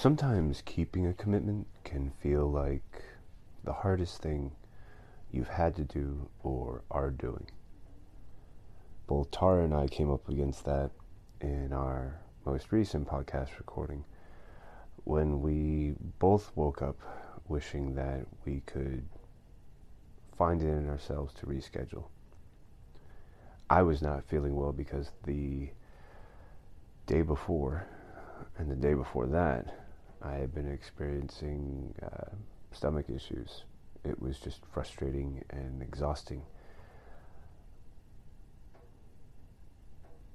Sometimes keeping a commitment can feel like the hardest thing you've had to do or are doing. Both Tara and I came up against that in our most recent podcast recording when we both woke up wishing that we could find it in ourselves to reschedule. I was not feeling well because the day before and the day before that, I had been experiencing uh, stomach issues. It was just frustrating and exhausting.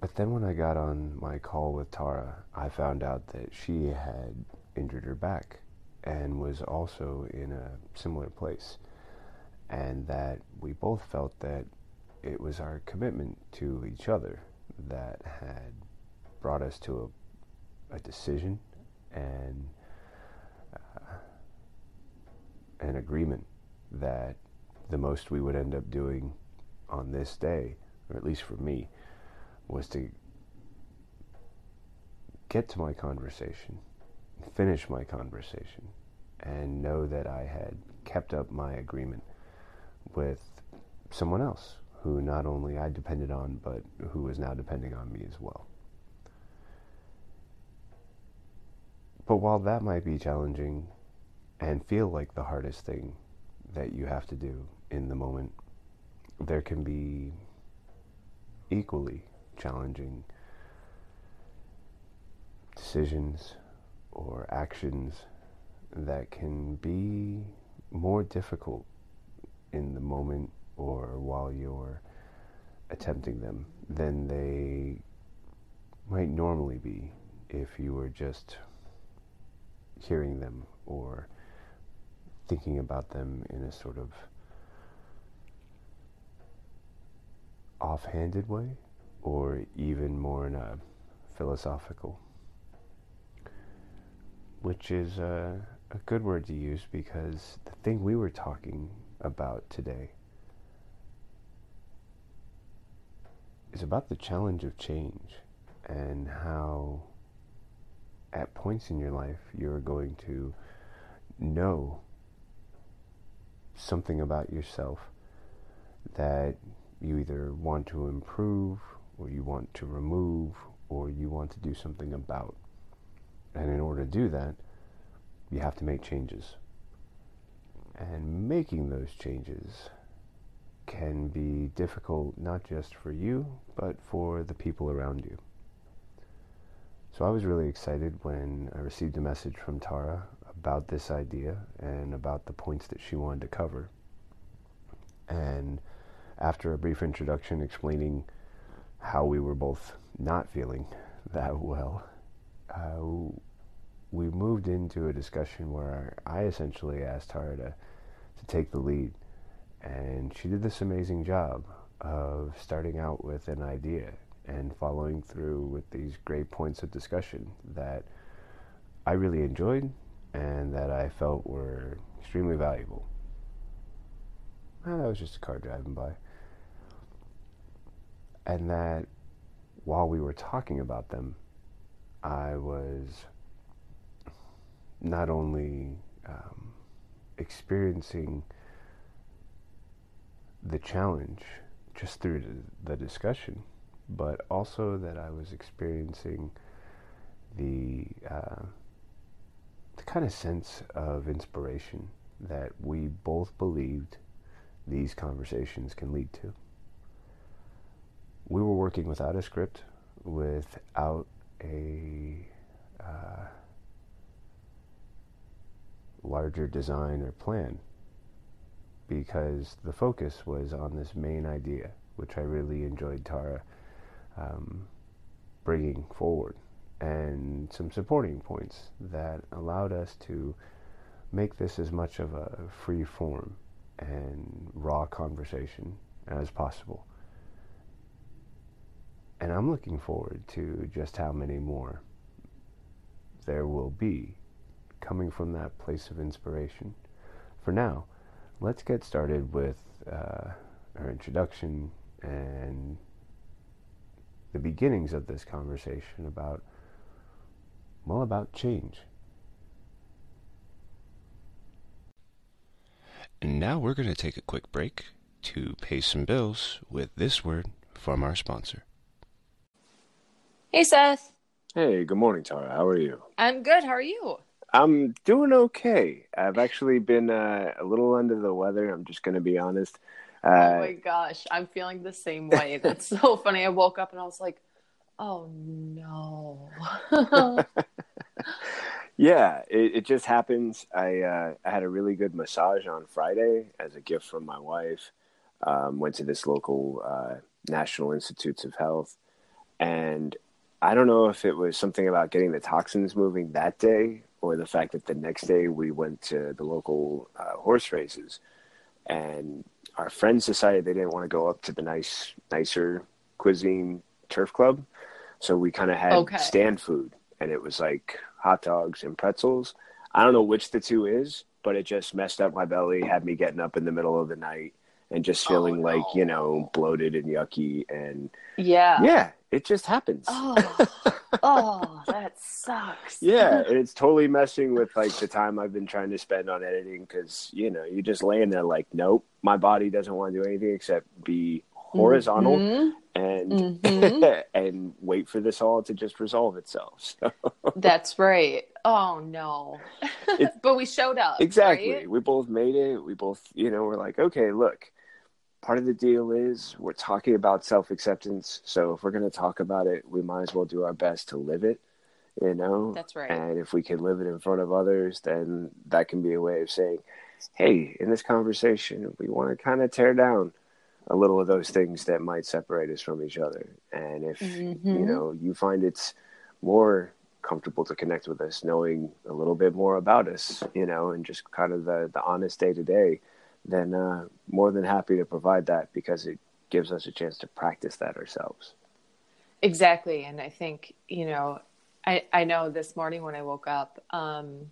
But then when I got on my call with Tara, I found out that she had injured her back and was also in a similar place. And that we both felt that it was our commitment to each other that had brought us to a, a decision and an agreement that the most we would end up doing on this day, or at least for me, was to get to my conversation, finish my conversation, and know that I had kept up my agreement with someone else who not only I depended on, but who was now depending on me as well. But while that might be challenging and feel like the hardest thing that you have to do in the moment, there can be equally challenging decisions or actions that can be more difficult in the moment or while you're attempting them than they might normally be if you were just hearing them or thinking about them in a sort of offhanded way or even more in a philosophical. Which is a, a good word to use because the thing we were talking about today is about the challenge of change and how at points in your life you're going to know something about yourself that you either want to improve or you want to remove or you want to do something about. And in order to do that, you have to make changes. And making those changes can be difficult not just for you, but for the people around you. So I was really excited when I received a message from Tara about this idea and about the points that she wanted to cover. And after a brief introduction explaining how we were both not feeling that well, uh, we moved into a discussion where I essentially asked Tara to, to take the lead and she did this amazing job of starting out with an idea and following through with these great points of discussion that I really enjoyed and that I felt were extremely valuable. Well, that was just a car driving by. And that while we were talking about them, I was not only um, experiencing the challenge just through the discussion, but also that I was experiencing the uh, the kind of sense of inspiration that we both believed these conversations can lead to. We were working without a script, without a uh, larger design or plan because the focus was on this main idea, which I really enjoyed Tara um, bringing forward, and some supporting points that allowed us to make this as much of a free form and raw conversation as possible. And I'm looking forward to just how many more there will be coming from that place of inspiration. For now, let's get started with uh, our introduction and the beginnings of this conversation about, well, about change. And now we're going to take a quick break to pay some bills with this word from our sponsor. Hey, Seth. Hey, good morning, Tara. How are you? I'm good. How are you? I'm doing okay. I've actually been uh, a little under the weather. I'm just going to be honest. Uh, oh my gosh, I'm feeling the same way. That's so funny. I woke up and I was like, oh no. yeah, it, it, just happens. I uh, I had a really good massage on Friday as a gift from my wife. Um, went to this local uh, National Institutes of Health, and I don't know if it was something about getting the toxins moving that day or the fact that the next day we went to the local uh, horse races and our friends decided they didn't want to go up to the nice nicer cuisine turf club. So we kind of had okay. stand food and it was like hot dogs and pretzels. I don't know which the two is but it just messed up my belly had me getting up in the middle of the night and just feeling oh, no. like you know bloated and yucky and yeah yeah it just happens oh, oh that sucks yeah and it's totally messing with like the time i've been trying to spend on editing because you know you're just laying there like nope my body doesn't want to do anything except be horizontal mm-hmm. and mm-hmm. and wait for this all to just resolve itself so. that's right oh no but we showed up exactly right? we both made it we both you know we're like okay look part of the deal is we're talking about self acceptance. So if we're going to talk about it, we might as well do our best to live it, you know? That's right. And if we can live it in front of others, then that can be a way of saying, hey, in this conversation, we want to kind of tear down a little of those things that might separate us from each other. And if, mm-hmm. you know, you find it's more comfortable to connect with us, knowing a little bit more about us, you know, and just kind of the, the honest day to day then uh, more than happy to provide that because it gives us a chance to practice that ourselves. Exactly, and I think you know, I I know this morning when I woke up, um,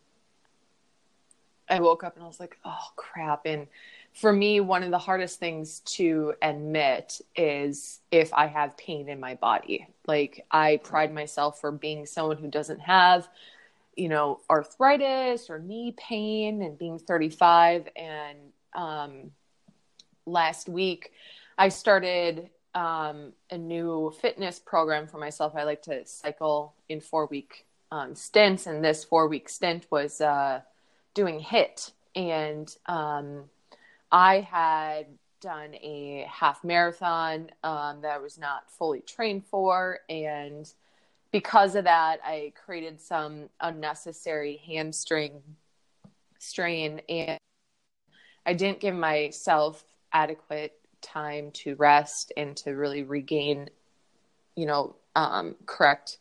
I woke up and I was like, oh crap, and for me, one of the hardest things to admit is if I have pain in my body. Like I pride myself for being someone who doesn't have you know arthritis or knee pain and being 35 and um, last week, I started um, a new fitness program for myself. I like to cycle in four week um, stints, and this four week stint was uh, doing HIIT. And um, I had done a half marathon um, that I was not fully trained for. And because of that, I created some unnecessary hamstring strain. And I didn't give myself adequate time to rest and to really regain, you know, um, correct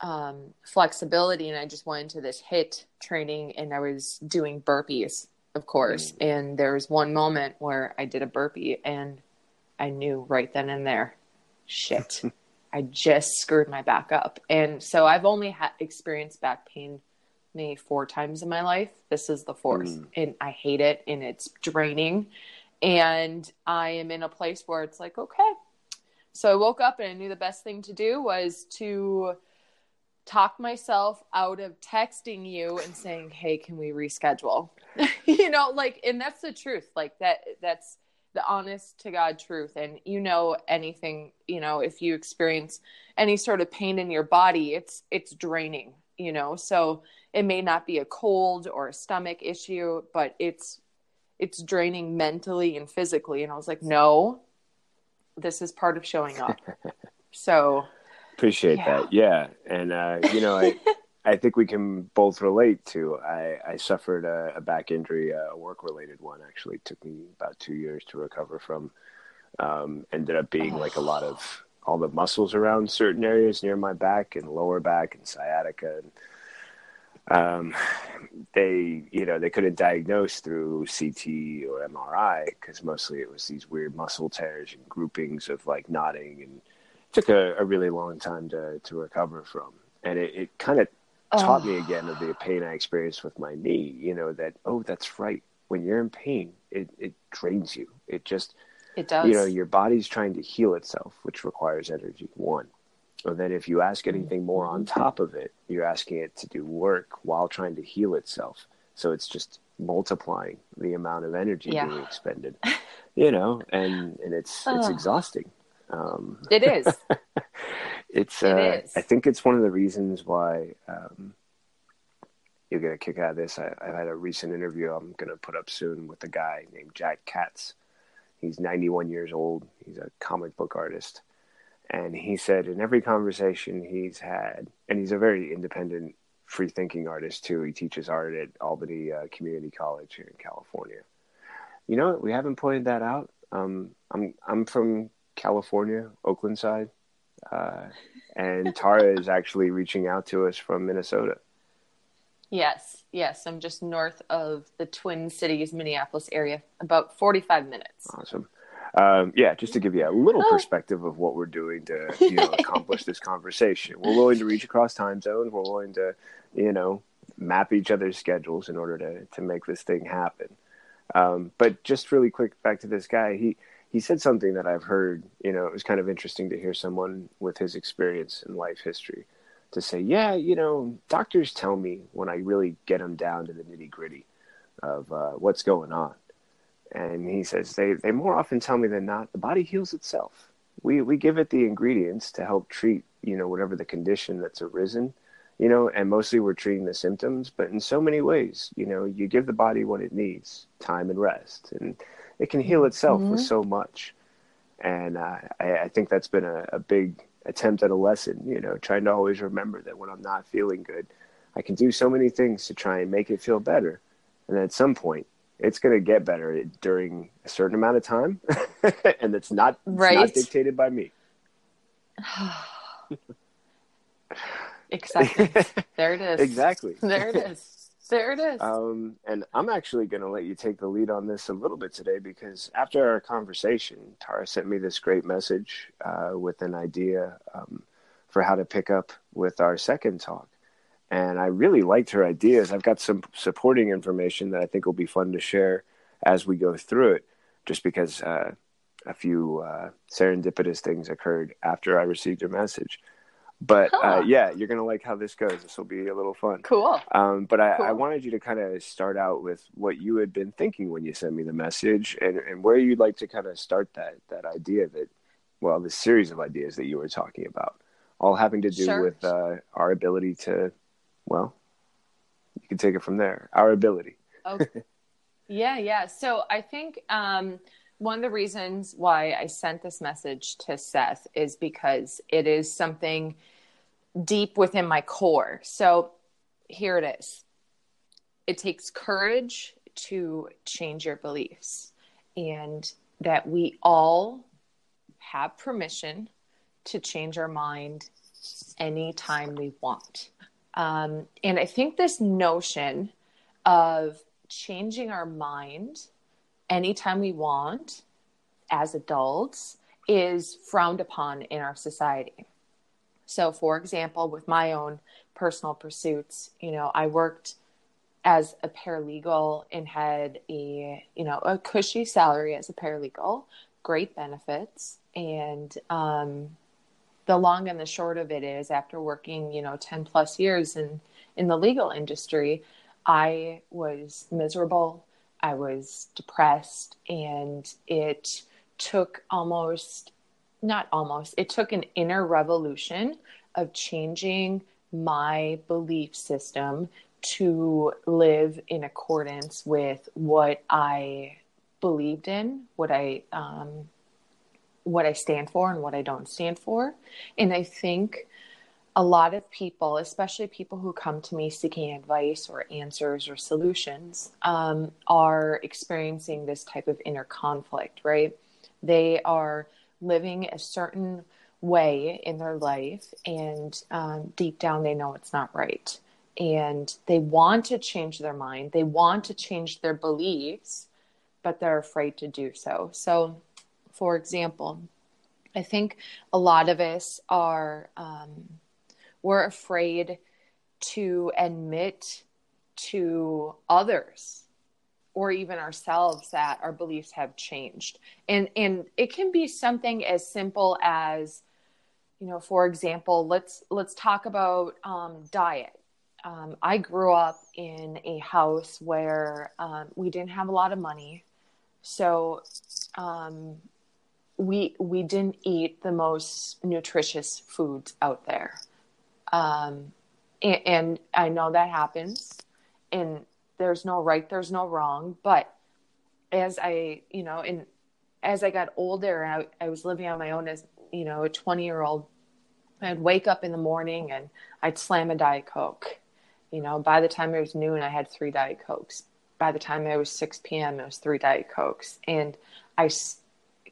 um, flexibility. And I just went into this HIIT training and I was doing burpees, of course. Mm. And there was one moment where I did a burpee and I knew right then and there, shit, I just screwed my back up. And so I've only had experienced back pain maybe four times in my life. This is the fourth, mm. and I hate it, and it's draining. And I am in a place where it's like, okay. So I woke up and I knew the best thing to do was to talk myself out of texting you and saying, "Hey, can we reschedule?" you know, like, and that's the truth. Like that. That's the honest to God truth. And you know, anything, you know, if you experience any sort of pain in your body, it's it's draining. You know, so it may not be a cold or a stomach issue, but it's it's draining mentally and physically. And I was like, no, this is part of showing up. so appreciate yeah. that. Yeah. And, uh, you know, I, I think we can both relate to, I, I suffered a, a back injury, a work related one actually it took me about two years to recover from, um, ended up being oh. like a lot of all the muscles around certain areas near my back and lower back and sciatica. And, um, they you know they couldn't diagnose through CT or MRI because mostly it was these weird muscle tears and groupings of like knotting and took a, a really long time to to recover from. And it, it kind of oh. taught me again of the pain I experienced with my knee you know that oh that's right. When you're in pain it it drains you. It just it does you know your body's trying to heal itself which requires energy one and then if you ask anything more on top of it, you're asking it to do work while trying to heal itself. So it's just multiplying the amount of energy Yeah. being expended. You know, and and it's it's exhausting. Um, It is. it's It uh, is. I think it's one of the reasons why um, you'll get a kick out of this. I, I had a recent interview I'm going to put up soon with a guy named Jack Katz. He's 91 years old. He's a comic book artist, and he said in every conversation he's had, and he's a very independent, free thinking artist too. He teaches art at Albany uh, Community College here in California. You know, we haven't pointed that out. Um, I'm I'm from California, Oakland side, uh, and Tara is actually reaching out to us from Minnesota. Yes, yes. I'm just north of the Twin Cities, Minneapolis area, about 45 minutes. Awesome. Um, yeah, just to give you a little Oh. perspective of what we're doing to you know accomplish this conversation. We're willing to reach across time zones. We're willing to you know map each other's schedules in order to to make this thing happen. Um, but just really quick back to this guy. He he said something that I've heard. You know, it was kind of interesting to hear someone with his experience in life history to say, yeah, you know, doctors tell me when I really get them down to the nitty gritty of uh, what's going on. And he says they, they more often tell me than not the body heals itself. We we give it the ingredients to help treat you know whatever the condition that's arisen, you know, and mostly we're treating the symptoms. But in so many ways, you know, you give the body what it needs, time and rest, and it can heal itself with Mhm. so much. And uh, I, I think that's been a, a big attempt at a lesson. You know, trying to always remember that when I'm not feeling good, I can do so many things to try and make it feel better. And at some point, it's going to get better during a certain amount of time, and it's not it's not dictated by me. Exactly. There it is. exactly. There it is. There it is. Um, and I'm actually going to let you take the lead on this a little bit today because after our conversation, Tara sent me this great message uh, with an idea um, for how to pick up with our second talk. And I really liked her ideas. I've got some supporting information that I think will be fun to share as we go through it, just because uh, a few uh, serendipitous things occurred after I received your message. But uh, yeah, you're going to like how this goes. This will be a little fun. cool. Um, but I, I wanted you to kind of start out with what you had been thinking when you sent me the message, and, and where you'd like to kind of start that that idea that, well, the series of ideas that you were talking about, all having to do Sure. with uh, our ability to, well, you can take it from there. Our ability. Okay. yeah, yeah. So I think um, one of the reasons why I sent this message to Seth is because it is something deep within my core. So here it is. It takes courage to change your beliefs, and that we all have permission to change our mind anytime we want. Um, and I think this notion of changing our mind anytime we want as adults is frowned upon in our society. So, for example, with my own personal pursuits, you know, I worked as a paralegal and had a, you know, a cushy salary as a paralegal, great benefits. And um, the long and the short of it is after working, you know, 10 plus years in, in the legal industry, I was miserable. I was depressed, and it took almost, not almost, it took an inner revolution of changing my belief system to live in accordance with what I believed in, what I, um, what I stand for, and what I don't stand for. And I think a lot of people, especially people who come to me seeking advice or answers or solutions, um, are experiencing this type of inner conflict, right? They are living a certain way in their life, and um, deep down, they know it's not right. And they want to change their mind, they want to change their beliefs, but they're afraid to do so. So, for example, I think a lot of us are. Um, we're afraid to admit to others or even ourselves that our beliefs have changed. And and it can be something as simple as you know for example let's let's talk about um, diet. Um, I grew up in a house where um, we didn't have a lot of money, so um, we we didn't eat the most nutritious foods out there, um, and, and I know that happens, and there's no right, there's no wrong, but as I, you know, and as I got older, I, I was living on my own as you know a 20 year old. I'd wake up in the morning and I'd slam a diet coke you know, by the time it was noon, I had three Diet Cokes. By the time it was 6 p.m., it was three Diet Cokes. And I s-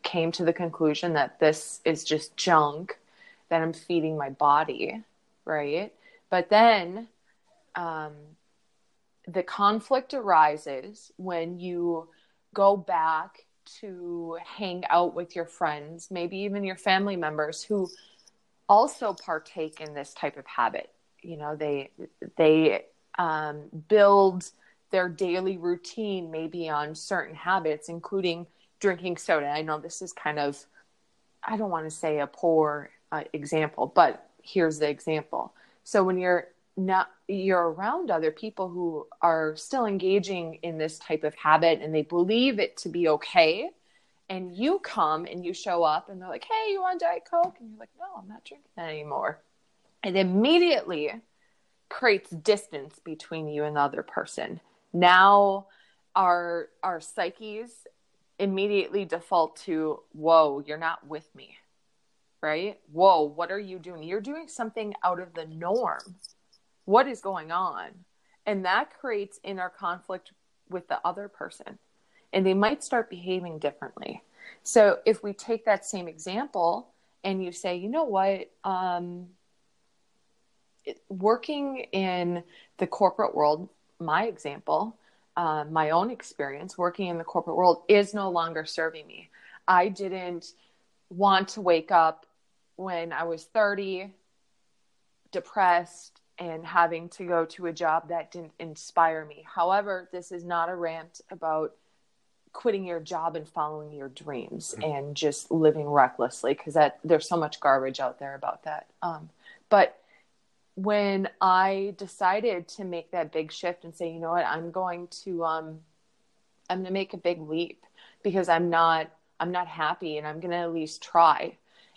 came to the conclusion that this is just junk that I'm feeding my body, right? But then um, the conflict arises when you go back to hang out with your friends, maybe even your family members who also partake in this type of habit you know they they um, build their daily routine maybe on certain habits including drinking soda i know this is kind of i don't want to say a poor uh, example but here's the example so when you're not you're around other people who are still engaging in this type of habit and they believe it to be okay and you come and you show up and they're like hey you want diet coke and you're like no i'm not drinking that anymore it immediately creates distance between you and the other person. Now our our psyches immediately default to, whoa, you're not with me. Right? Whoa, what are you doing? You're doing something out of the norm. What is going on? And that creates inner conflict with the other person. And they might start behaving differently. So if we take that same example and you say, you know what, um, working in the corporate world, my example, uh, my own experience working in the corporate world is no longer serving me. I didn't want to wake up when I was 30, depressed, and having to go to a job that didn't inspire me. However, this is not a rant about quitting your job and following your dreams mm-hmm. and just living recklessly because that there's so much garbage out there about that. Um, but when I decided to make that big shift and say, you know what, I'm going to um I'm going to make a big leap because I'm not I'm not happy and I'm going to at least try.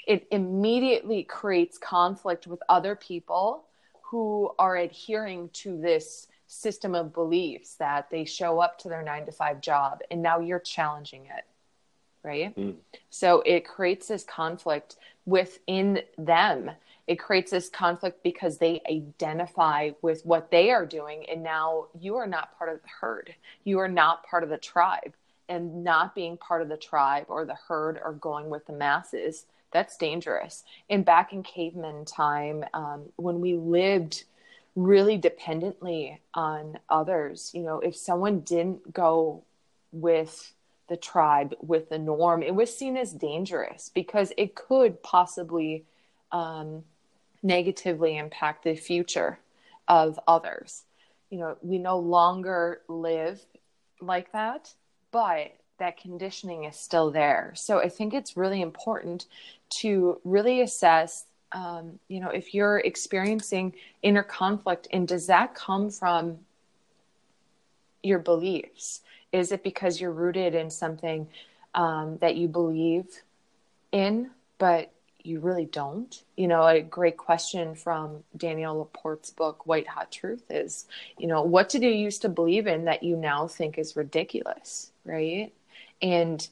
It immediately creates conflict with other people who are adhering to this system of beliefs that they show up to their 9 to 5 job and now you're challenging it. Right? Mm. So it creates this conflict within them it creates this conflict because they identify with what they are doing and now you are not part of the herd you are not part of the tribe and not being part of the tribe or the herd or going with the masses that's dangerous and back in caveman time um, when we lived really dependently on others you know if someone didn't go with the tribe with the norm it was seen as dangerous because it could possibly um, negatively impact the future of others. You know, we no longer live like that, but that conditioning is still there. So I think it's really important to really assess, um, you know, if you're experiencing inner conflict and does that come from your beliefs? Is it because you're rooted in something um, that you believe in, but you really don't. You know, a great question from Danielle LaPorte's book, White Hot Truth, is, you know, what did you used to believe in that you now think is ridiculous, right? And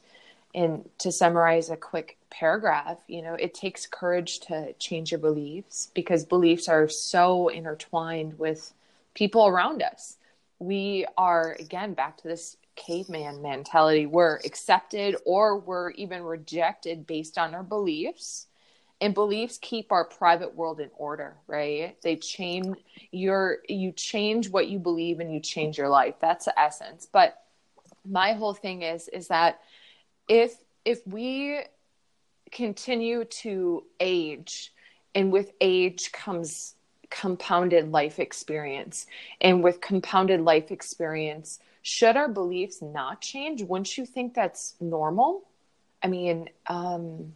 and to summarize a quick paragraph, you know, it takes courage to change your beliefs because beliefs are so intertwined with people around us. We are again back to this caveman mentality. We're accepted or we're even rejected based on our beliefs and beliefs keep our private world in order right they change your you change what you believe and you change your life that's the essence but my whole thing is is that if if we continue to age and with age comes compounded life experience and with compounded life experience should our beliefs not change wouldn't you think that's normal i mean um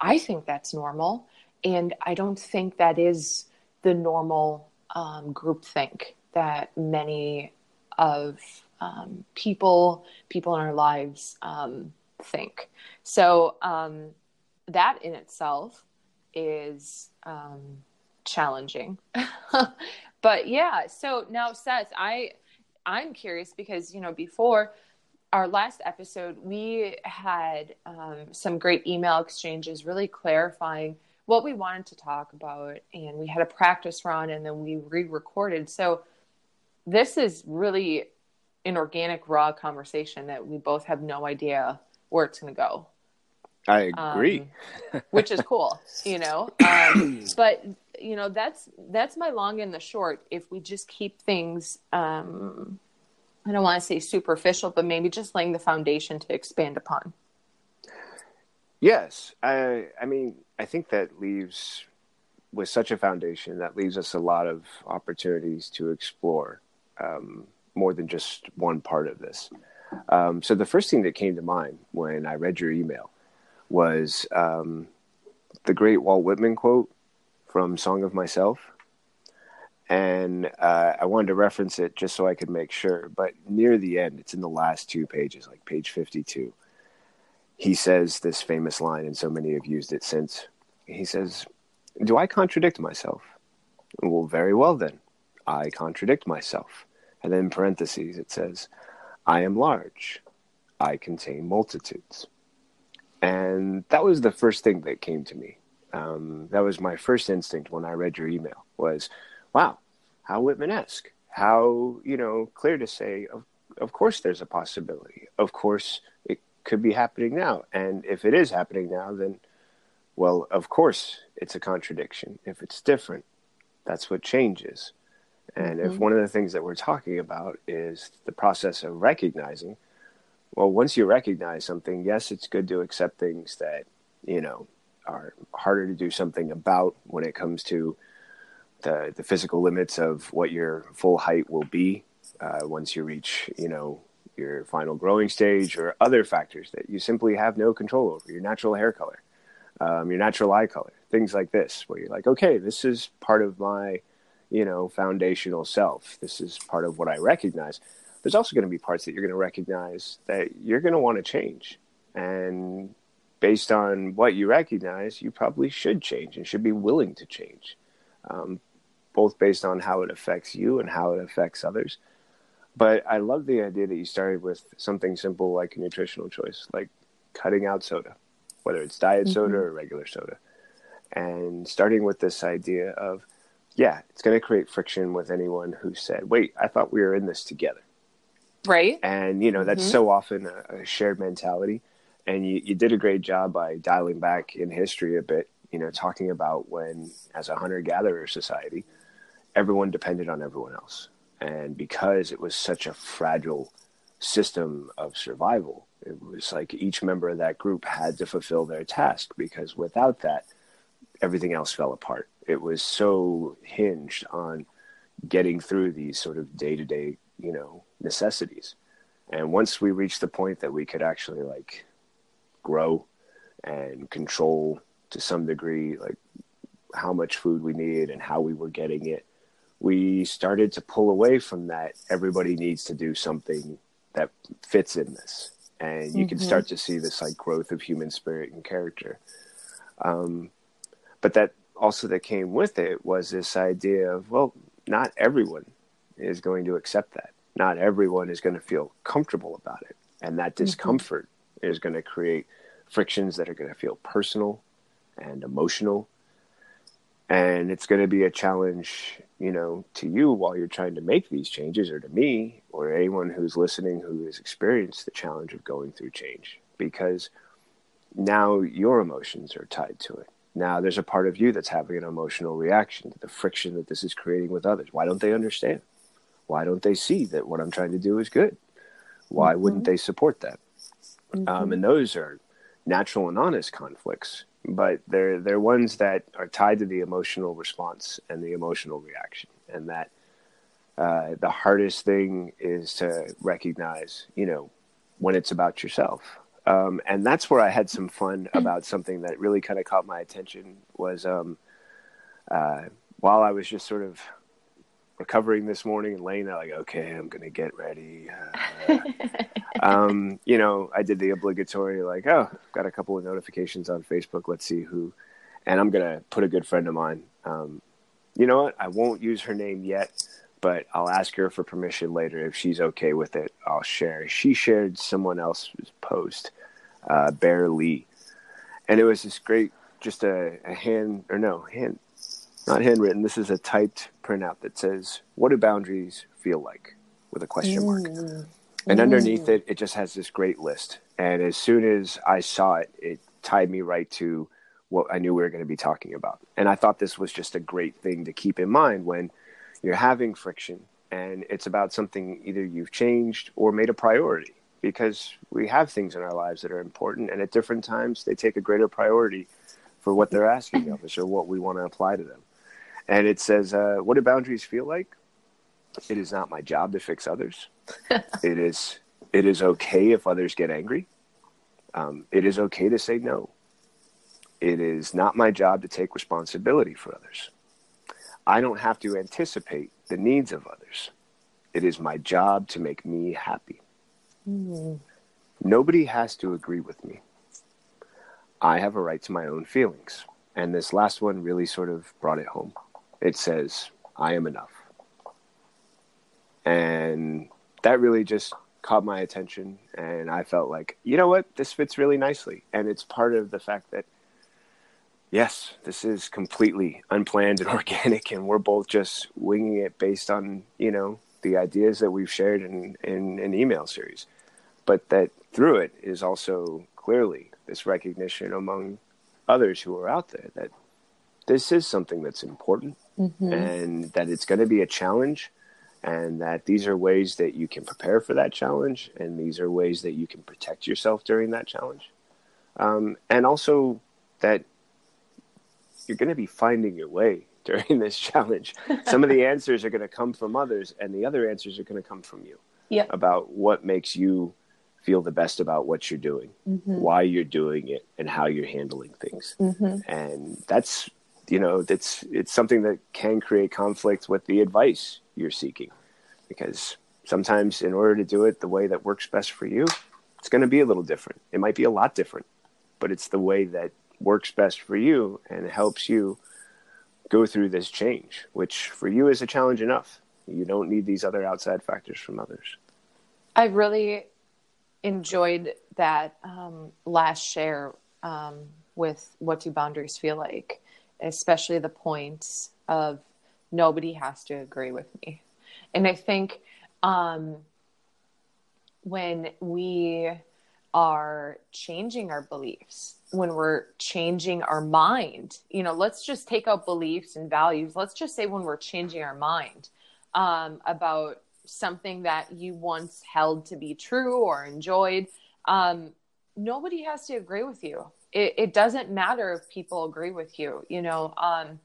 I think that's normal. And I don't think that is the normal um, groupthink that many of um, people people in our lives um, think. So um, that in itself is um, challenging. but yeah, so now Seth, I I'm curious because you know before our last episode we had um, some great email exchanges, really clarifying what we wanted to talk about, and we had a practice run, and then we re-recorded. So this is really an organic, raw conversation that we both have no idea where it's going to go. I agree. Um, which is cool, you know. Um, but you know, that's that's my long and the short. If we just keep things, um, I don't want to say superficial, but maybe just laying the foundation to expand upon. Yes, I. I mean, I think that leaves with such a foundation that leaves us a lot of opportunities to explore um, more than just one part of this. Um, so the first thing that came to mind when I read your email was um, the great Walt Whitman quote from Song of Myself. And uh, I wanted to reference it just so I could make sure. But near the end, it's in the last two pages, like page 52. He says this famous line, and so many have used it since. He says, Do I contradict myself? Well, very well then. I contradict myself. And then in parentheses, it says, I am large. I contain multitudes. And that was the first thing that came to me. Um, that was my first instinct when I read your email was, wow, how Whitman-esque, how, you know, clear to say, of, of course there's a possibility. Of course it could be happening now. And if it is happening now, then, well, of course it's a contradiction. If it's different, that's what changes. And mm-hmm. if one of the things that we're talking about is the process of recognizing – well, once you recognize something, yes, it's good to accept things that, you know, are harder to do something about when it comes to the, the physical limits of what your full height will be uh, once you reach, you know, your final growing stage or other factors that you simply have no control over, your natural hair color, um, your natural eye color, things like this, where you're like, okay, this is part of my, you know, foundational self. This is part of what I recognize there's also going to be parts that you're going to recognize that you're going to want to change. And based on what you recognize, you probably should change and should be willing to change, um, both based on how it affects you and how it affects others. But I love the idea that you started with something simple like a nutritional choice, like cutting out soda, whether it's diet mm-hmm. soda or regular soda. And starting with this idea of, yeah, it's going to create friction with anyone who said, wait, I thought we were in this together. Right. And you know that's mm-hmm. so often a, a, shared mentality. And you, you did a great job by dialing back in history a bit you know talking about when as a hunter-gatherer society everyone depended on everyone else. And because it was such a fragile system of survival it was like each member of that group had to fulfill their task because without that everything else fell apart it was so hinged on getting through these sort of day-to-day you know necessities. And once we reached the point that we could actually like grow and control to some degree like how much food we needed and how we were getting it we started to pull away from that everybody needs to do something that fits in this. And you mm-hmm. can start to see this like growth of human spirit and character. Um, but that also that came with it was this idea of well not everyone is going to accept that. Not everyone is going to feel comfortable about it. And that mm-hmm. discomfort mm-hmm. is going to create frictions that are going to feel personal and emotional. And it's going to be a challenge, you know, to you while you're trying to make these changes, or to me, or anyone who's listening who has experienced the challenge of going through change, because now your emotions are tied to it. Now there's a part of you that's having an emotional reaction to the friction that this is creating with others. Why don't they understand? Why don't they see that what I'm trying to do is good? Why mm-hmm. wouldn't they support that? Mm-hmm. Um, and those are natural and honest conflicts, but they're they're ones that are tied to the emotional response and the emotional reaction, and that uh, the hardest thing is to recognize, you know, when it's about yourself. Um, and that's where I had some fun about something that really kind of caught my attention was um, uh, while I was just sort of recovering this morning and laying there like, okay, I'm gonna get ready. Uh, um, you know, I did the obligatory like, oh, got a couple of notifications on Facebook. Let's see who, and I'm gonna put a good friend of mine. Um, you know what? I won't use her name yet, but I'll ask her for permission later if she's okay with it. I'll share. She shared someone else's post, uh, Bear Lee, and it was this great, just a, a hand or no hand not handwritten. This is a typed printout that says, "What do boundaries feel like?" with a question mark. Mm. And underneath it, it just has this great list. And as soon as I saw it, it tied me right to what I knew we were going to be talking about. And I thought this was just a great thing to keep in mind when you're having friction and it's about something either you've changed or made a priority because we have things in our lives that are important and at different times they take a greater priority for what they're asking of us or what we want to apply to them and it says, uh, "What do boundaries feel like?" It is not my job to fix others. it is. It is okay if others get angry. Um, it is okay to say no. It is not my job to take responsibility for others. I don't have to anticipate the needs of others. It is my job to make me happy. Mm. Nobody has to agree with me. I have a right to my own feelings. And this last one really sort of brought it home it says, I am enough. And that really just caught my attention. And I felt like, you know what? This fits really nicely. And it's part of the fact that, yes, this is completely unplanned and organic. And we're both just winging it based on, you know, the ideas that we've shared in, in an email series. But that through it is also clearly this recognition among others who are out there that this is something that's important mm-hmm. and that it's going to be a challenge and that these are ways that you can prepare for that challenge and these are ways that you can protect yourself during that challenge um, and also that you're going to be finding your way during this challenge some of the answers are going to come from others and the other answers are going to come from you yep. about what makes you feel the best about what you're doing mm-hmm. why you're doing it and how you're handling things mm-hmm. and that's you know it's it's something that can create conflict with the advice you're seeking because sometimes in order to do it the way that works best for you it's going to be a little different it might be a lot different but it's the way that works best for you and helps you go through this change which for you is a challenge enough you don't need these other outside factors from others i really enjoyed that um, last share um, with what do boundaries feel like especially the points of nobody has to agree with me. And I think um, when we are changing our beliefs, when we're changing our mind, you know, let's just take out beliefs and values. Let's just say when we're changing our mind um, about something that you once held to be true or enjoyed, um, nobody has to agree with you it, it doesn't matter if people agree with you you know um,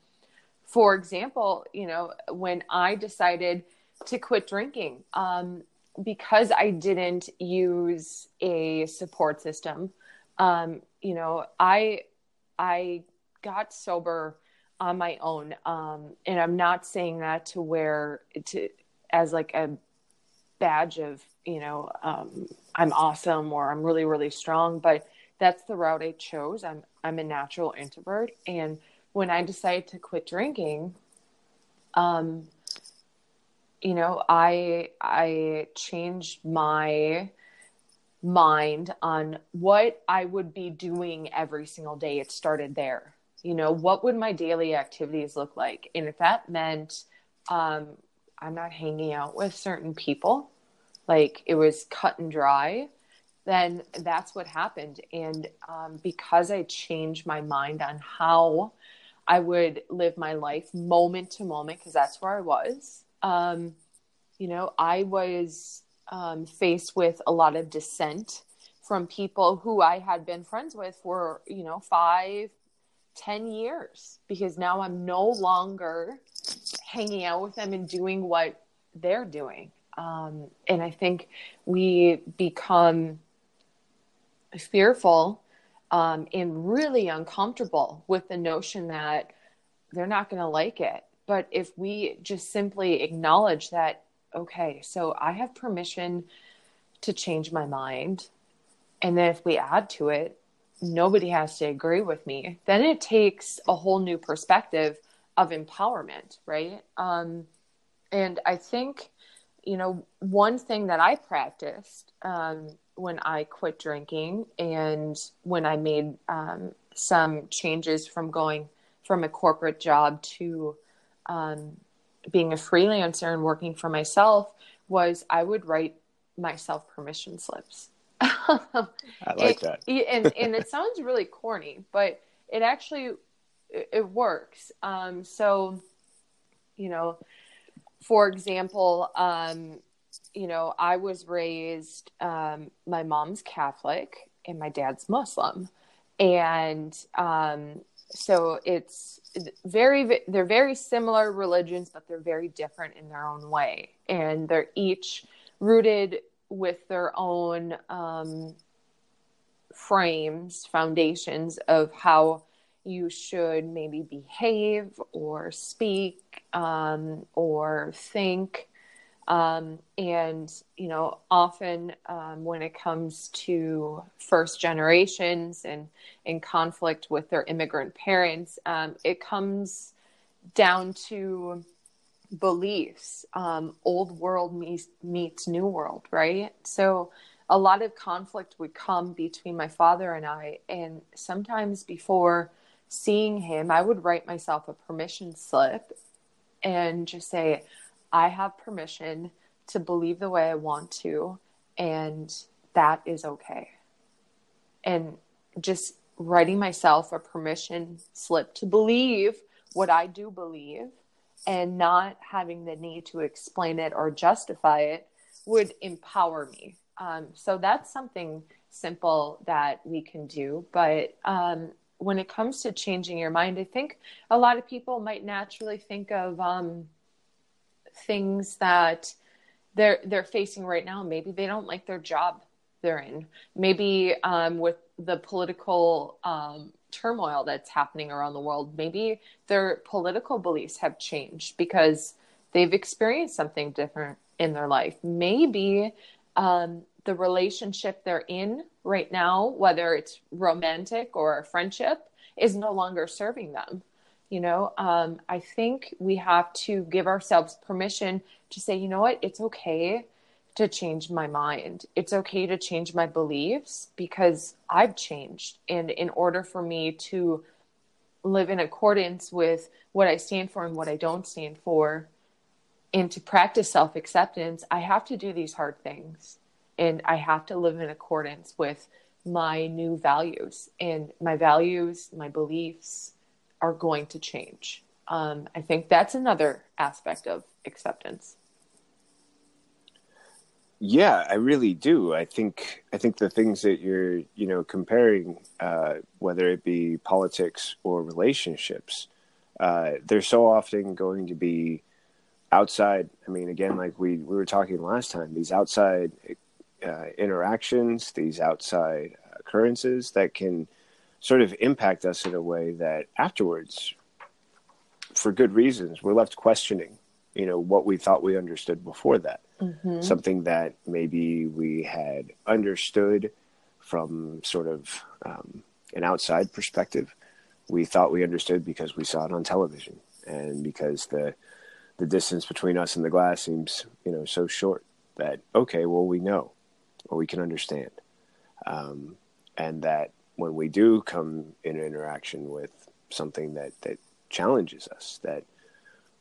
for example you know when i decided to quit drinking um, because i didn't use a support system um, you know i i got sober on my own um, and i'm not saying that to wear to as like a badge of you know um, i'm awesome or i'm really really strong but that's the route I chose. I'm I'm a natural introvert, and when I decided to quit drinking, um, you know, I I changed my mind on what I would be doing every single day. It started there. You know, what would my daily activities look like? And if that meant um, I'm not hanging out with certain people, like it was cut and dry, then that's what happened. And um, because I changed my mind on how I would live my life moment to moment, because that's where I was, um, you know, I was um, faced with a lot of dissent from people who I had been friends with for, you know, five, ten years, because now I'm no longer hanging out with them and doing what they're doing. Um, and I think we become fearful um, and really uncomfortable with the notion that they're not going to like it but if we just simply acknowledge that, okay, so I have permission to change my mind. And then if we add to it, nobody has to agree with me, then it takes a whole new perspective of empowerment, right? Um, and I think, you know, one thing that I practiced um, when I quit drinking and when I made um, some changes from going from a corporate job to um, being a freelancer and working for myself was I would write myself permission slips. I like it, that. and, and it sounds really corny, but it actually it, it works. Um, so, you know, for example, um, you know, I was raised, um, my mom's Catholic and my dad's Muslim. And um, so it's very, they're very similar religions, but they're very different in their own way. And they're each rooted with their own um, frames, foundations of how you should maybe behave or speak um, or think. Um, and, you know, often um, when it comes to first generations and in conflict with their immigrant parents, um, it comes down to beliefs. Um, old world meets, meets new world, right? So a lot of conflict would come between my father and I. And sometimes before seeing him, I would write myself a permission slip and just say, I have permission to believe the way I want to, and that is okay. And just writing myself a permission slip to believe what I do believe and not having the need to explain it or justify it would empower me. Um, so that's something simple that we can do. But um, when it comes to changing your mind, I think a lot of people might naturally think of um, things that they're they're facing right now. Maybe they don't like their job they're in. Maybe um, with the political um, turmoil that's happening around the world, maybe their political beliefs have changed because they've experienced something different in their life. Maybe um, the relationship they're in right now, whether it's romantic or a friendship, is no longer serving them. You know, um, I think we have to give ourselves permission to say, you know what, it's okay to change my mind. It's okay to change my beliefs because I've changed. And in order for me to live in accordance with what I stand for and what I don't stand for, and to practice self acceptance, I have to do these hard things. And I have to live in accordance with my new values. And my values, my beliefs are going to change. Um, I think that's another aspect of acceptance. Yeah, I really do. I think I think the things that you're, you know, comparing, uh, whether it be politics or relationships, uh, they're so often going to be outside. I mean, again, like we we were talking last time, these outside uh, interactions, these outside occurrences that can sort of impact us in a way that afterwards, for good reasons, we're left questioning, you know, what we thought we understood before that mm-hmm. something that maybe we had understood from sort of um, an outside perspective. We thought we understood because we saw it on television, and because the the distance between us and the glass seems, you know, so short that okay, well, we know, or we can understand, um, and that when we do come in interaction with something that that challenges us, that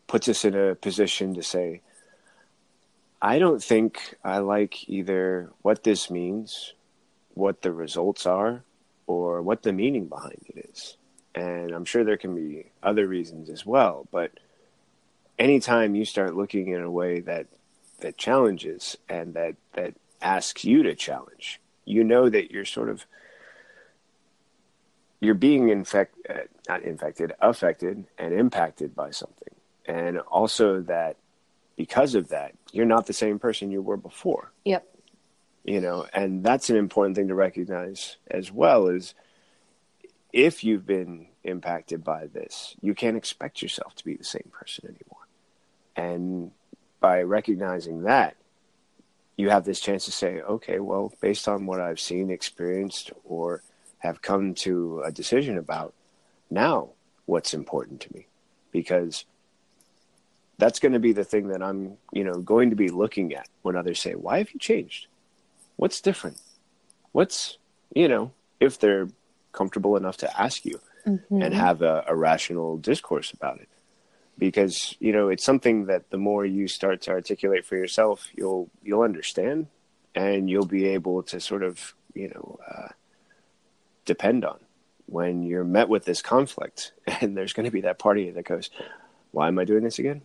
puts us in a position to say, I don't think I like either what this means, what the results are, or what the meaning behind it is. And I'm sure there can be other reasons as well, but anytime you start looking in a way that that challenges and that that asks you to challenge, you know that you're sort of you're being infect uh, not infected, affected and impacted by something. And also that because of that, you're not the same person you were before. Yep. You know, and that's an important thing to recognize as well is if you've been impacted by this, you can't expect yourself to be the same person anymore. And by recognizing that, you have this chance to say, okay, well, based on what I've seen, experienced, or have come to a decision about, now what's important to me? Because that's going to be the thing that I'm, you know, going to be looking at when others say, "Why have you changed? What's different? What's, you know, if they're comfortable enough to ask you mm-hmm. and have a, a rational discourse about it." Because you know, it's something that the more you start to articulate for yourself, you'll you'll understand, and you'll be able to sort of, you know, uh, depend on when you're met with this conflict. And there's going to be that party that goes, "Why am I doing this again?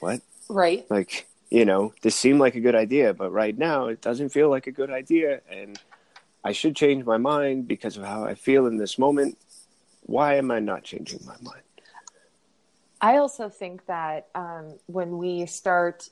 what? Right. Like, you know, this seemed like a good idea, but right now it doesn't feel like a good idea. And I should change my mind because of how I feel in this moment. Why am I not changing my mind? I also think that um, when we start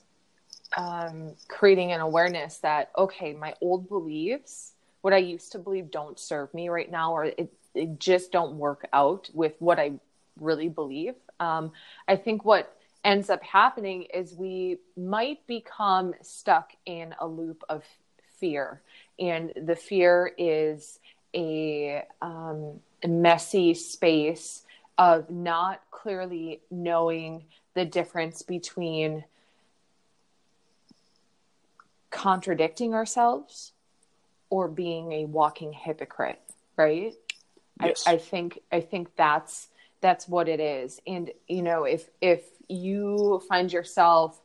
um, creating an awareness that, okay, my old beliefs, what I used to believe don't serve me right now, or it, it just don't work out with what I really believe. Um, I think what ends up happening is we might become stuck in a loop of fear. And the fear is a, um, messy space of not clearly knowing the difference between contradicting ourselves or being a walking hypocrite right yes. I, I think i think that's that's what it is and you know if if you find yourself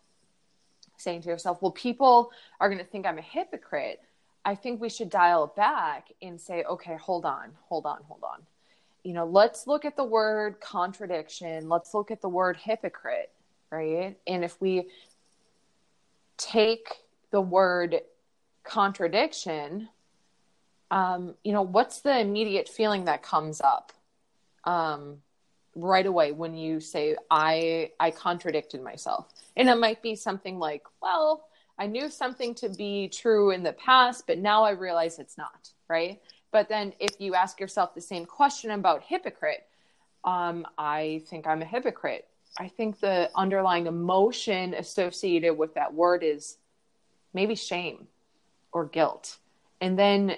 saying to yourself, well, people are going to think I'm a hypocrite, I think we should dial it back and say, okay, hold on, hold on, hold on. You know, let's look at the word contradiction. Let's look at the word hypocrite, right? And if we take the word contradiction, um, you know, what's the immediate feeling that comes up? Um, right away when you say i i contradicted myself and it might be something like well i knew something to be true in the past but now i realize it's not right? But then if you ask yourself the same question about hypocrite um, i think i'm a hypocrite. I think the underlying emotion associated with that word is maybe shame or guilt. And then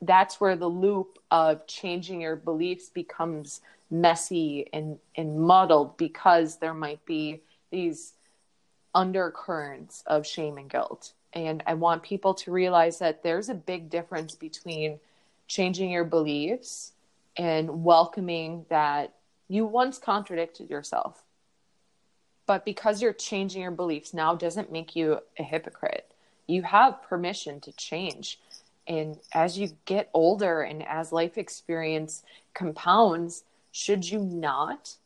that's where the loop of changing your beliefs becomes messy and, and muddled because there might be these undercurrents of shame and guilt. And I want people to realize that there's a big difference between changing your beliefs and welcoming that you once contradicted yourself. But because you're changing your beliefs now doesn't make you a hypocrite. You have permission to change. And as you get older and as life experience compounds, should you not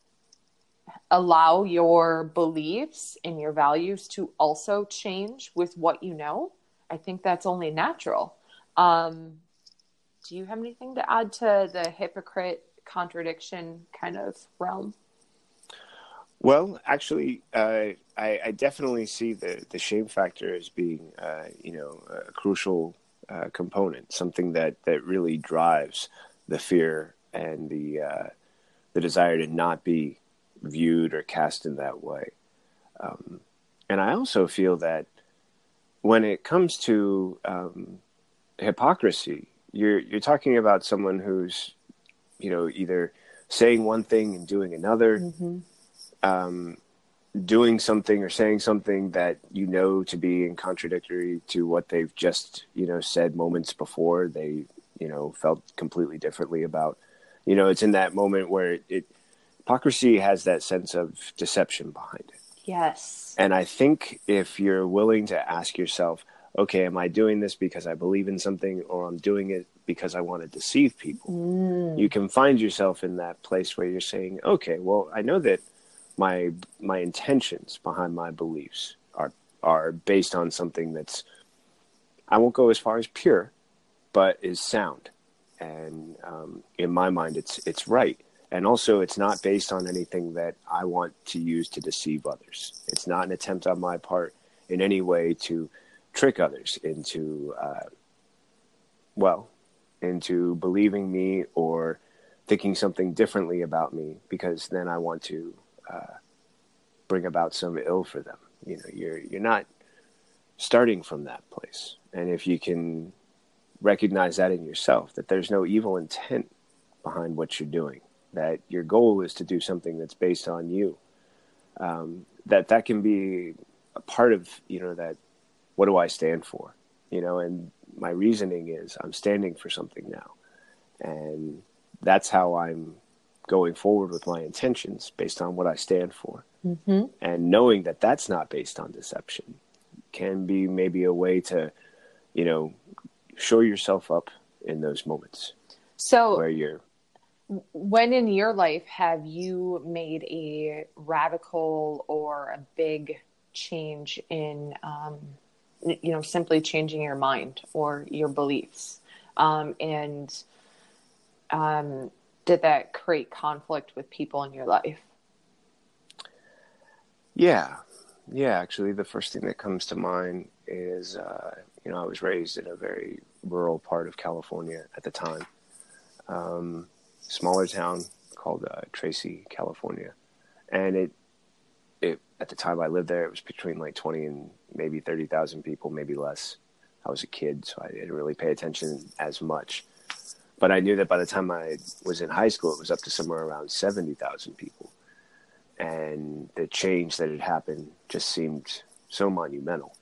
allow your beliefs and your values to also change with what you know? I think that's only natural. Um, do you have anything to add to the hypocrite contradiction kind of realm? Well, actually, uh, I, I, definitely see the, the shame factor as being, uh, you know, a crucial uh, component, something that, that really drives the fear and the uh, the desire to not be viewed or cast in that way. Um, and I also feel that when it comes to um, hypocrisy, you're you're talking about someone who's, you know, either saying one thing and doing another, mm-hmm. um, doing something or saying something that you know to be in contradictory to what they've just you know said moments before they you know felt completely differently about. You know it's in that moment where it, it hypocrisy has that sense of deception behind it. Yes. And i think if you're willing to ask yourself okay am i doing this because i believe in something or i'm doing it because i want to deceive people? Mm. you can find yourself in that place where you're saying okay well i know that my my intentions behind my beliefs are are based on something that's I won't go as far as pure, but is sound and um, in my mind, it's it's right. And also, it's not based on anything that I want to use to deceive others. It's not an attempt on my part in any way to trick others into, uh, well, into believing me or thinking something differently about me because then I want to uh, bring about some ill for them. You know, you're you're not starting from that place, and if you can recognize that in yourself, that there's no evil intent behind what you're doing, that your goal is to do something that's based on you, um, that that can be a part of you know that. What do I stand for? You know, and my reasoning is I'm standing for something now, and that's how I'm going forward with my intentions based on what I stand for. Mm-hmm. And knowing that that's not based on deception can be maybe a way to, you know, show yourself up in those moments. So, where you're. When in your life have you made a radical or a big change in, um, you know, simply changing your mind or your beliefs? Um, and um, did that create conflict with people in your life? Yeah, yeah. Actually, the first thing that comes to mind is uh, you know I was raised in a very rural part of California at the time, um, smaller town called uh, Tracy, California, and it it at the time I lived there it was between like twenty and maybe thirty thousand people, maybe less. I was a kid, so I didn't really pay attention as much. But I knew that by the time I was in high school, it was up to somewhere around 70,000 people. And the change that had happened just seemed so monumental.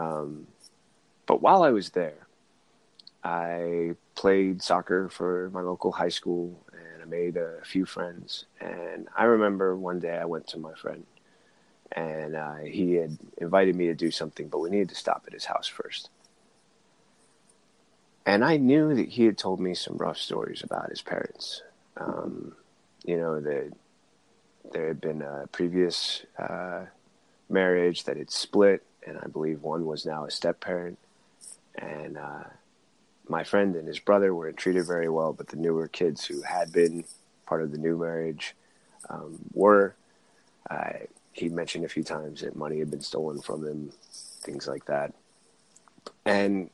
Um, but while I was there, I played soccer for my local high school and I made a few friends. And I remember one day I went to my friend and uh, he had invited me to do something, but we needed to stop at his house first. And I knew that he had told me some rough stories about his parents. Um, you know, that there had been a previous uh, marriage that had split, and I believe one was now a step parent. And uh, my friend and his brother weren't treated very well, but the newer kids who had been part of the new marriage um, were. Uh, he mentioned a few times that money had been stolen from him, things like that. And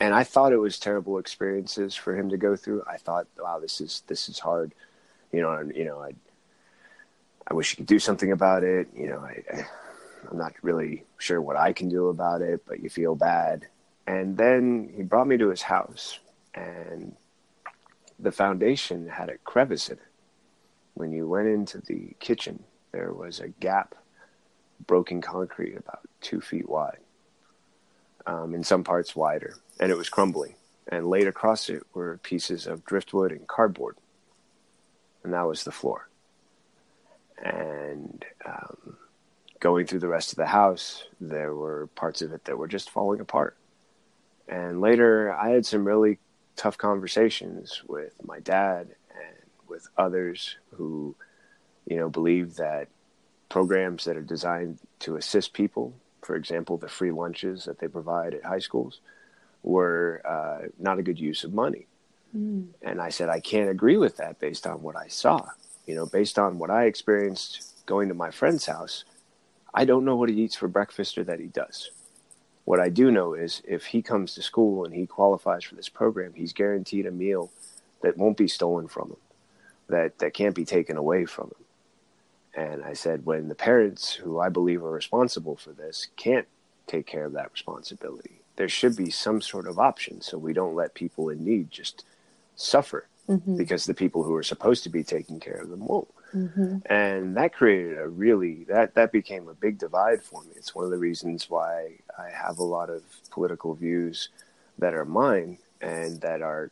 and I thought it was terrible experiences for him to go through. I thought, wow, this is this is hard, you know. And you know, I I wish you could do something about it. You know, I, I I'm not really sure what I can do about it, but you feel bad. And then he brought me to his house, and the foundation had a crevice in it. When you went into the kitchen, there was a gap, broken concrete about two feet wide, um, in some parts wider and it was crumbling. And laid across it were pieces of driftwood and cardboard. And that was the floor. And um, going through the rest of the house, there were parts of it that were just falling apart. And later, I had some really tough conversations with my dad and with others who, you know, believe that programs that are designed to assist people, for example, the free lunches that they provide at high schools, were uh, not a good use of money. Mm. And I said, I can't agree with that based on what I saw. You know, based on what I experienced going to my friend's house, I don't know what he eats for breakfast or that he does. What I do know is if he comes to school and he qualifies for this program, he's guaranteed a meal that won't be stolen from him, that, that can't be taken away from him. And I said, when the parents who I believe are responsible for this can't take care of that responsibility, there should be some sort of option so we don't let people in need just suffer mm-hmm. because the people who are supposed to be taking care of them won't. Mm-hmm. And that created a really that that became a big divide for me. It's one of the reasons why I have a lot of political views that are mine and that are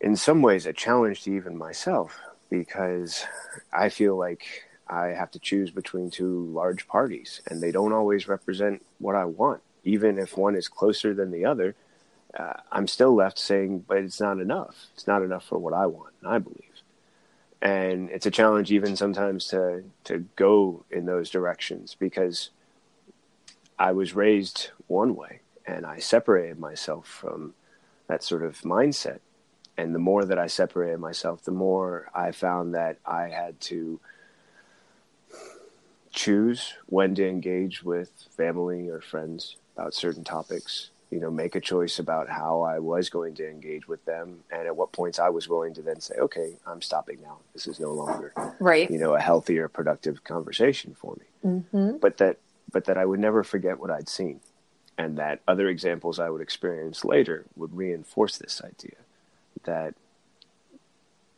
in some ways a challenge to even myself because I feel like I have to choose between two large parties and they don't always represent what I want even if one is closer than the other, uh, I'm still left saying, but it's not enough. It's not enough for what I want, and I believe. And it's a challenge even sometimes to to go in those directions because I was raised one way and I separated myself from that sort of mindset. And the more that I separated myself, the more I found that I had to choose when to engage with family or friends about certain topics you know, make a choice about how I was going to engage with them and at what points I was willing to then say, okay, I'm stopping now. This is no longer, right. you know, a healthier productive conversation for me. Mm-hmm. But that, but that I would never forget what I'd seen and that other examples I would experience later would reinforce this idea that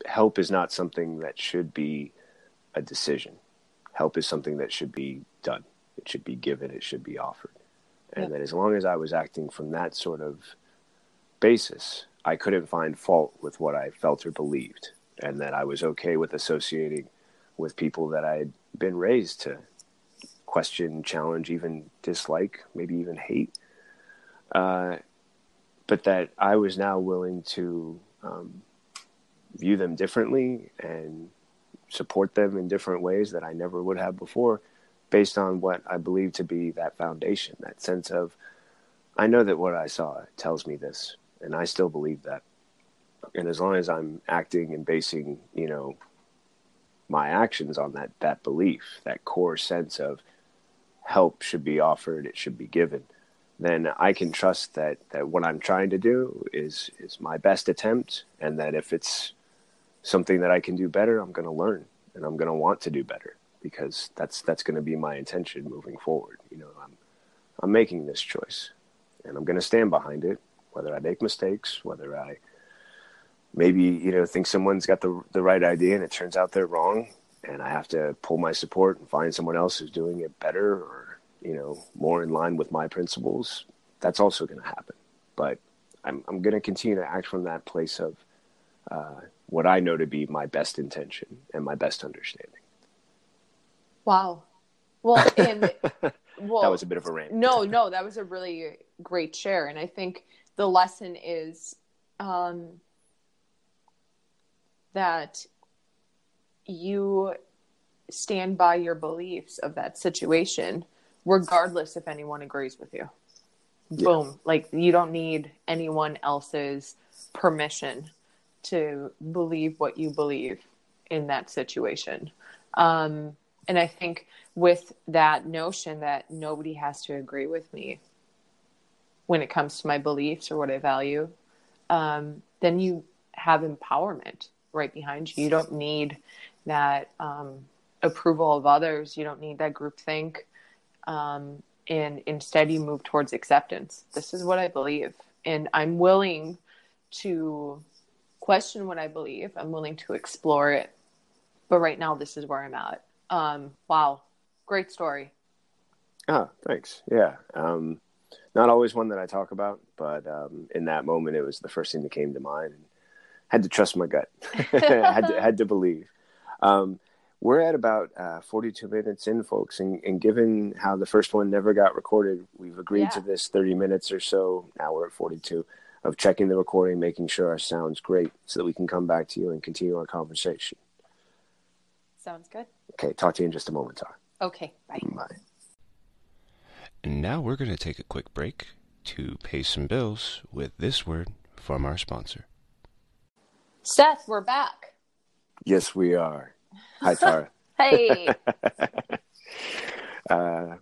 help is not something that should be a decision. Help is something that should be done. It should be given. It should be offered and that as long as I was acting from that sort of basis, I couldn't find fault with what I felt or believed, and that I was okay with associating with people that I had been raised to question, challenge, even dislike, maybe even hate. Uh, but that I was now willing to um, view them differently and support them in different ways that I never would have before based on what I believe to be that foundation, that sense of, I know that what I saw tells me this, and I still believe that. And as long as I'm acting and basing, you know, my actions on that that belief, that core sense of help should be offered, it should be given, then I can trust that that what I'm trying to do is is my best attempt, and that if it's something that I can do better, I'm going to learn and I'm going to want to do better because that's that's going to be my intention moving forward. You know, I'm I'm making this choice, and I'm going to stand behind it, whether I make mistakes, whether I maybe you know think someone's got the the right idea and it turns out they're wrong, and I have to pull my support and find someone else who's doing it better or you know more in line with my principles. That's also going to happen, but I'm I'm going to continue to act from that place of uh, what I know to be my best intention and my best understanding. Wow. Well, and well, that was a bit of a rant. No, no, that was a really great share, and I think the lesson is um, that you stand by your beliefs of that situation, regardless if anyone agrees with you. Yeah. Boom! Like you don't need anyone else's permission to believe what you believe in that situation. Um, and I think with that notion that nobody has to agree with me when it comes to my beliefs or what I value, um, then you have empowerment right behind you. You don't need that um, approval of others. You don't need that group think. Um, and instead, you move towards acceptance. This is what I believe. And I'm willing to question what I believe. I'm willing to explore it. But right now, this is where I'm at. Um, wow, great story. Oh, thanks. Yeah. Um, not always one that I talk about, but um, in that moment, it was the first thing that came to mind. And had to trust my gut. had to had to believe. Um, we're at about uh, 42 minutes in, folks, and, and, given how the first one never got recorded, we've agreed yeah. to this 30 minutes or so. Now we're at 42 of checking the recording, making sure our sound's great, so that we can come back to you and continue our conversation. Sounds good. Okay, talk to you in just a moment, Tar. Okay, bye. Bye. And now we're going to take a quick break to pay some bills with this word from our sponsor. Seth, we're back. Yes, we are. Hi, Tara. hey. uh,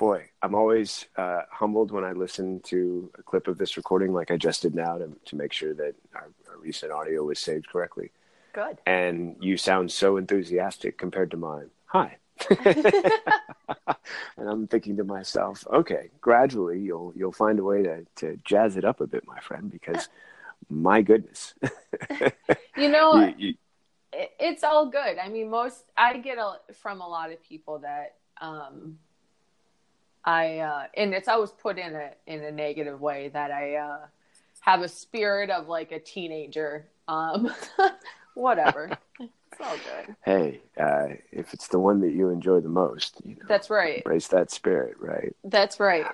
boy, I'm always uh, humbled when I listen to a clip of this recording, like I just did now, to, to make sure that our, our recent audio was saved correctly. Good. And you sound so enthusiastic compared to mine. Hi. and I'm thinking to myself, okay, gradually you'll you'll find a way to, to jazz it up a bit, my friend, because my goodness. you know, you, you, it's all good. I mean, most I get a, from a lot of people that um, I uh, and it's always put in a in a negative way that I uh, have a spirit of like a teenager. Um, whatever. it's all good. Hey, uh, if it's the one that you enjoy the most, you know, that's right. Embrace that spirit, right? That's right.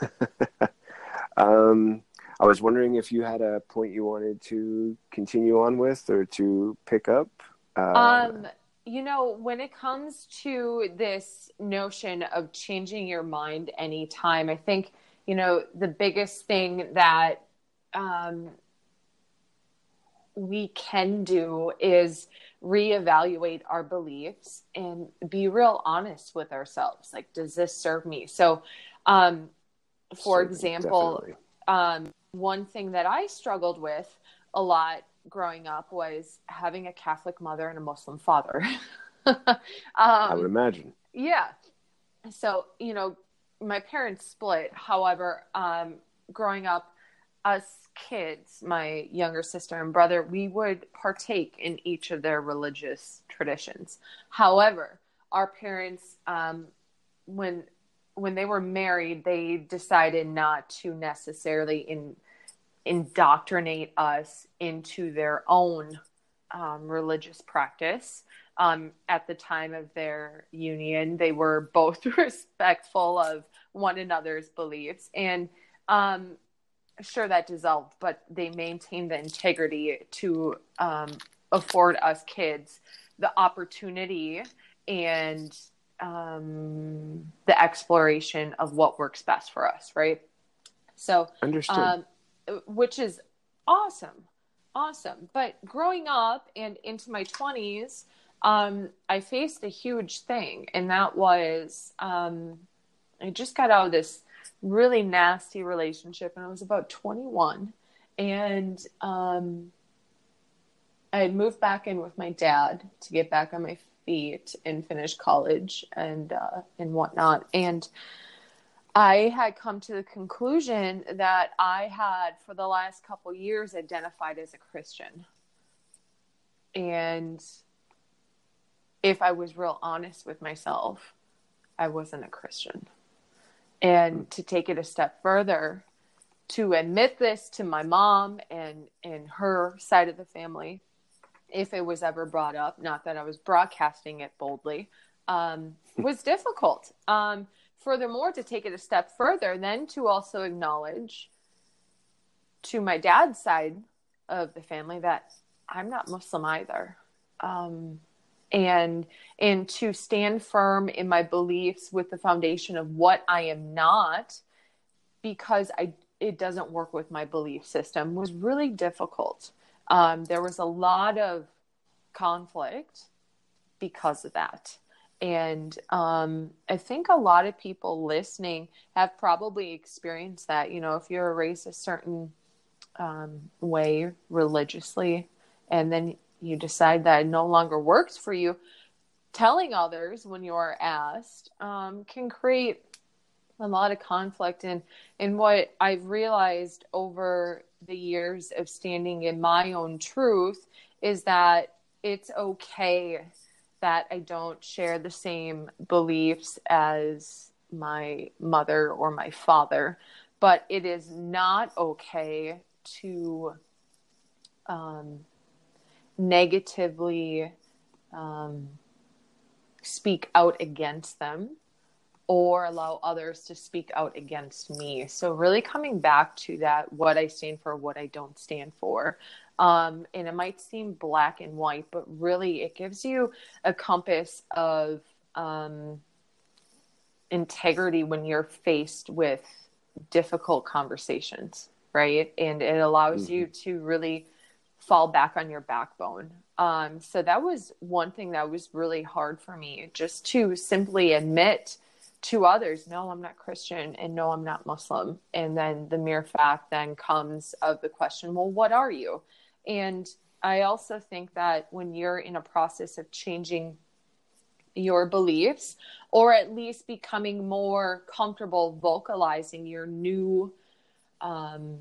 um, I was wondering if you had a point you wanted to continue on with or to pick up. Uh, um, you know, when it comes to this notion of changing your mind anytime, I think you know the biggest thing that um, we can do is reevaluate our beliefs and be real honest with ourselves. Like does this serve me? So um for example, um, one thing that I struggled with a lot growing up was having a Catholic mother and a Muslim father. um, I would imagine. Yeah. So, you know, my parents split. However, um, growing up, us kids, my younger sister and brother, we would partake in each of their religious traditions. However, our parents, um, when when they were married, they decided not to necessarily in, indoctrinate us into their own um, religious practice. Um, at the time of their union, they were both respectful of one another's beliefs. And um, sure, that dissolved, but they maintained the integrity to um, afford us kids the opportunity and um, the exploration of what works best for us, right? So, understood. Which is awesome, awesome. But growing up and into my twenties, um, I faced a huge thing, and that was um, I just got out of this really nasty relationship, and I was about twenty one, and um, I had moved back in with my dad to get back on my feet and finish college and uh, and whatnot. And I had come to the conclusion that I had, for the last couple years, identified as a Christian. And if I was real honest with myself, I wasn't a Christian. And to take it a step further, to admit this to my mom and and her side of the family if it was ever brought up, not that I was broadcasting it boldly, um, was difficult. Um, furthermore, to take it a step further, then to also acknowledge to my dad's side of the family that I'm not Muslim either. Um, and and to stand firm in my beliefs with the foundation of what I am not because I it doesn't work with my belief system was really difficult um, there was a lot of conflict because of that. And um, I think a lot of people listening have probably experienced that. You know, if you're raised a certain um, way religiously, and then you decide that it no longer works for you, telling others when you are asked um, can create a lot of conflict. And and what I've realized over the years of standing in my own truth is that it's okay that I don't share the same beliefs as my mother or my father, but it is not okay to um, negatively um, speak out against them or allow others to speak out against me. So, really coming back to that what I stand for, what I don't stand for. Um, and it might seem black and white, but really it gives you a compass of um, integrity when you're faced with difficult conversations, right? And it allows mm-hmm. you to really fall back on your backbone. Um, so that was one thing that was really hard for me, just to simply admit to others, no, I'm not Christian and no, I'm not Muslim. And then the mere fact then comes of the question, well, what are you? And I also think that when you're in a process of changing your beliefs or at least becoming more comfortable vocalizing your new um,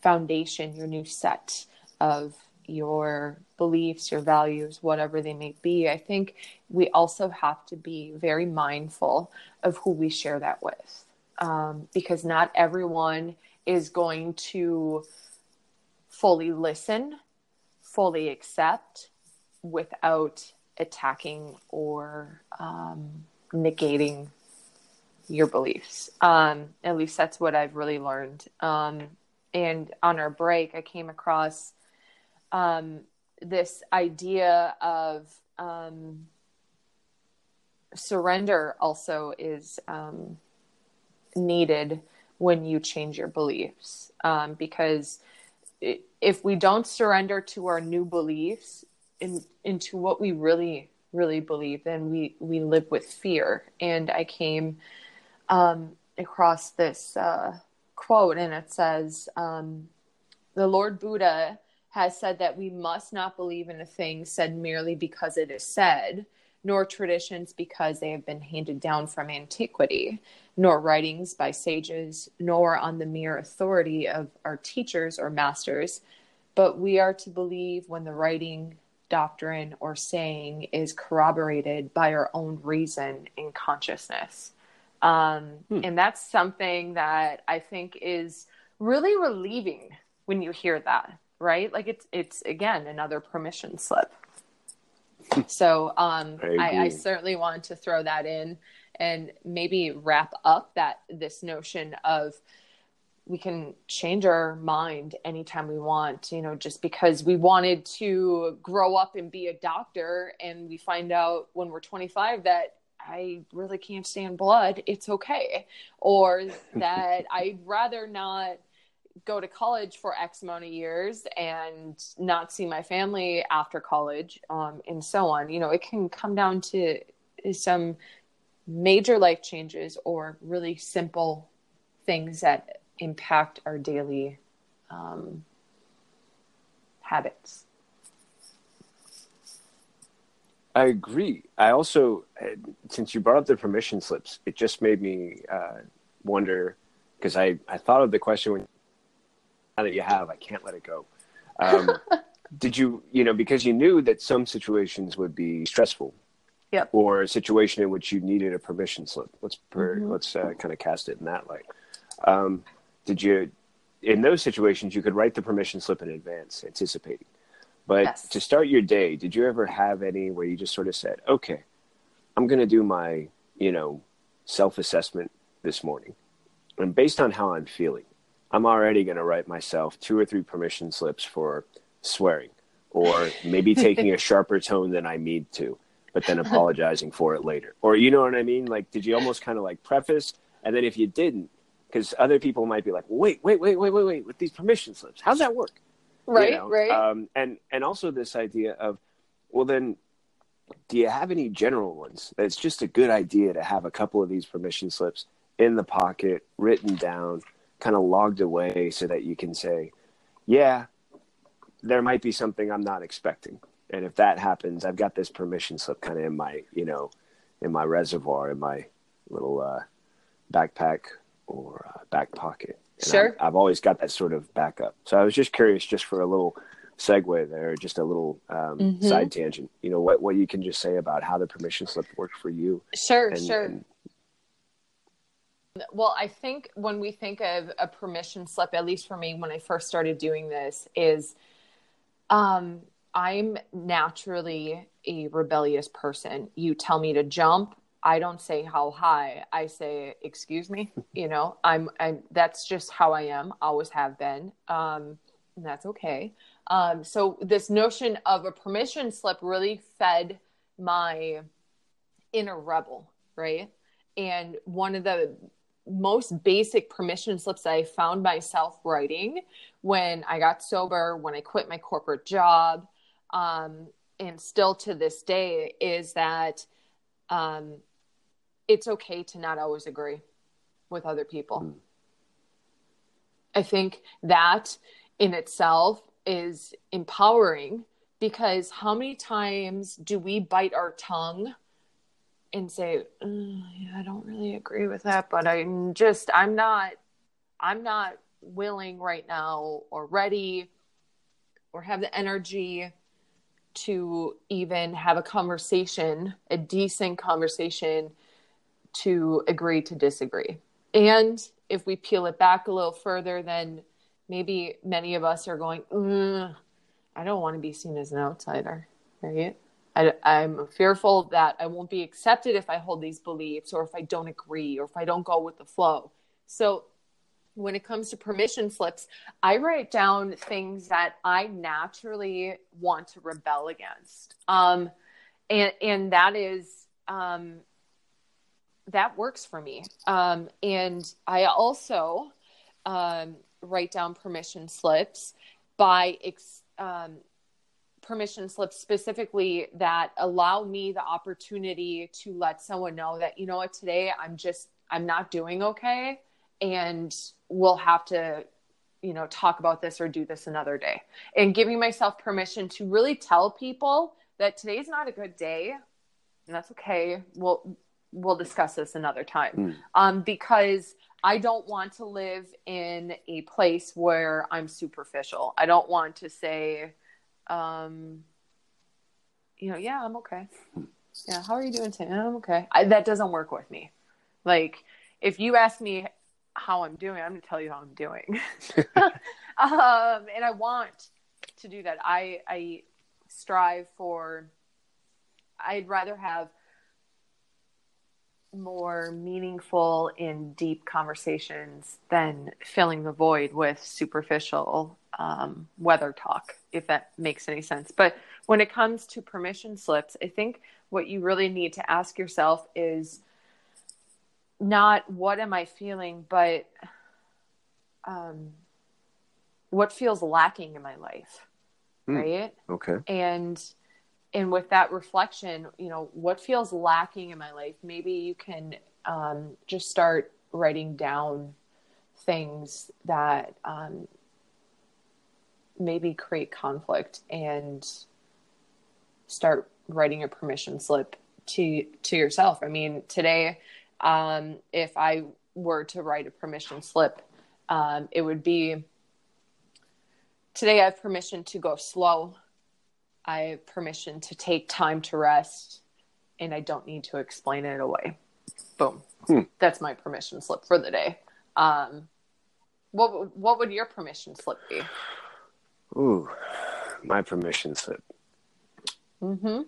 foundation, your new set of your beliefs, your values, whatever they may be, I think we also have to be very mindful of who we share that with. Um, because not everyone is going to fully listen, fully accept without attacking or um, negating your beliefs. Um, at least that's what I've really learned. Um, and on our break, I came across um, this idea of um, surrender also is um, needed when you change your beliefs um, because if we don't surrender to our new beliefs in, into what we really really believe then we we live with fear and i came um, across this uh, quote, and it says, um, "The Lord Buddha has said that we must not believe in a thing said merely because it is said." Nor traditions because they have been handed down from antiquity, nor writings by sages, nor on the mere authority of our teachers or masters, but we are to believe when the writing, doctrine, or saying is corroborated by our own reason and consciousness. Um, hmm. And that's something that I think is really relieving when you hear that, right? Like it's it's again another permission slip. so um, I, I, I certainly want to throw that in and maybe wrap up that this notion of we can change our mind anytime we want you know just because we wanted to grow up and be a doctor and we find out when we're 25 that I really can't stand blood, it's okay. Or that I'd rather not go to college for X amount of years and not see my family after college, um, and so on. You know, it can come down to some major life changes or really simple things that impact our daily um, habits. I agree. I also, uh, since you brought up the permission slips, it just made me uh, wonder because I, I thought of the question when now that you have, I can't let it go. Um, did you, you know, because you knew that some situations would be stressful, yep. or a situation in which you needed a permission slip. Let's per, mm-hmm. let's uh, kind of cast it in that light. Um, did you, in those situations, you could write the permission slip in advance, anticipating but yes. to start your day, did you ever have any where you just sort of said, okay, I'm going to do my, you know, self assessment this morning. And based on how I'm feeling, I'm already going to write myself two or three permission slips for swearing or maybe taking a sharper tone than I need to, but then apologizing for it later. Or, you know what I mean? Like, did you almost kind of like preface? And then if you didn't, because other people might be like, wait, wait, wait, wait, wait, wait, with these permission slips, how's that work? right you know? right um, and and also this idea of well then do you have any general ones it's just a good idea to have a couple of these permission slips in the pocket written down kind of logged away so that you can say yeah there might be something i'm not expecting and if that happens i've got this permission slip kind of in my you know in my reservoir in my little uh, backpack or uh, back pocket Sure. I've, I've, always got that sort of backup. So I was just curious, just for a little segue there, just a little um, mm-hmm. side tangent. You know, what what you can just say about how the permission slip worked for you. Sure, and, sure. And... well, I think when we think of a permission slip, at least for me, when I first started doing this, is um, I'm naturally a rebellious person. You tell me to jump, I don't say how high. I say, excuse me. You know, I'm, I'm, that's just how I am, always have been. Um, and that's okay. Um, so this notion of a permission slip really fed my inner rebel, right? And one of the most basic permission slips I found myself writing when I got sober, when I quit my corporate job, um, and still to this day is that um, it's okay to not always agree with other people. Mm. I think that in itself is empowering because how many times do we bite our tongue and say, mm, yeah, I don't really agree with that, but I'm just, I'm not, I'm not willing right now or ready or have the energy to even have a conversation, a decent conversation to agree to disagree. And if we peel it back a little further, then maybe many of us are going, mm, I don't want to be seen as an outsider, right? I, I'm fearful that I won't be accepted if I hold these beliefs or if I don't agree or if I don't go with the flow. So, when it comes to permission slips, I write down things that I naturally want to rebel against. Um, and, and that is um, that works for me. Um, and I also um, write down permission slips by ex- um, permission slips specifically that allow me the opportunity to let someone know that you know what today I'm just I'm not doing okay and we'll have to you know talk about this or do this another day. And giving myself permission to really tell people that today's not a good day. And that's okay. We'll we'll discuss this another time. Mm. um, because i don't want to live in a place where i'm superficial. I don't want to say um, you know yeah i'm okay. Yeah how are you doing today? I'm okay. I, that doesn't work with me. Like if you ask me how i'm doing. I'm going to tell you how i'm doing. Um, and i want to do that. I i strive for i'd rather have more meaningful and deep conversations than filling the void with superficial um, weather talk, if that makes any sense. But when it comes to permission slips, I think what you really need to ask yourself is not what am I feeling, but um, what feels lacking in my life, Hmm. right? Okay. and and with that reflection you know what feels lacking in my life maybe you can um, just start writing down things that um, maybe create conflict and start writing a permission slip to to yourself i mean today um, if i were to write a permission slip um, it would be today i have permission to go slow I have permission to take time to rest and I don't need to explain it away. Boom. Hmm. That's my permission slip for the day. Um, what what would your permission slip be? Ooh, my permission slip. Mm-hmm.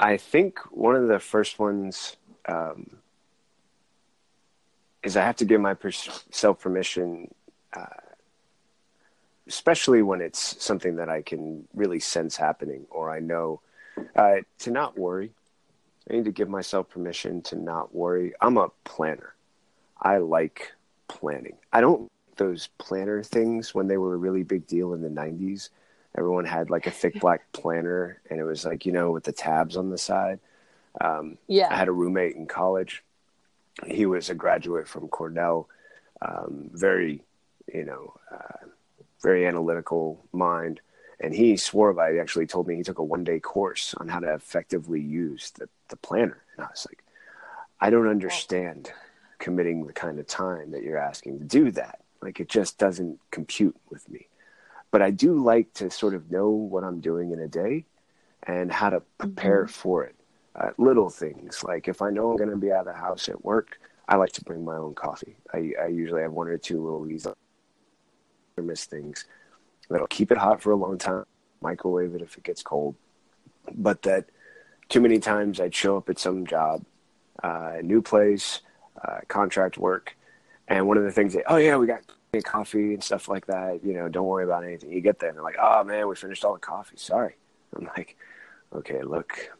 I think one of the first ones um, is I have to give myself permission, uh, especially when it's something that I can really sense happening or I know, uh, to not worry. I need to give myself permission to not worry. I'm a planner. I like planning. I don't like those planner things when they were a really big deal in the 90s. Everyone had like a thick black planner, and it was like, you know, with the tabs on the side. Um, I had a roommate in college. He was a graduate from Cornell, um, very, you know, uh, very analytical mind. And he swore by it. He actually told me he took a one day course on how to effectively use the, the planner. And I was like, I don't understand committing the kind of time that you're asking to do that. Like, it just doesn't compute with me. But I do like to sort of know what I'm doing in a day and how to prepare for it uh, little things like if I know I'm going to be out of the house at work, I like to bring my own coffee. I, I usually have one or two little these thermos things that'll keep it hot for a long time, microwave it if it gets cold. But that too many times I'd show up at some job, uh, new place, uh, contract work, and one of the things that oh yeah we got coffee and stuff like that. You know, don't worry about anything. You get there and they're like, oh man, we finished all the coffee. Sorry. I'm like, okay, look,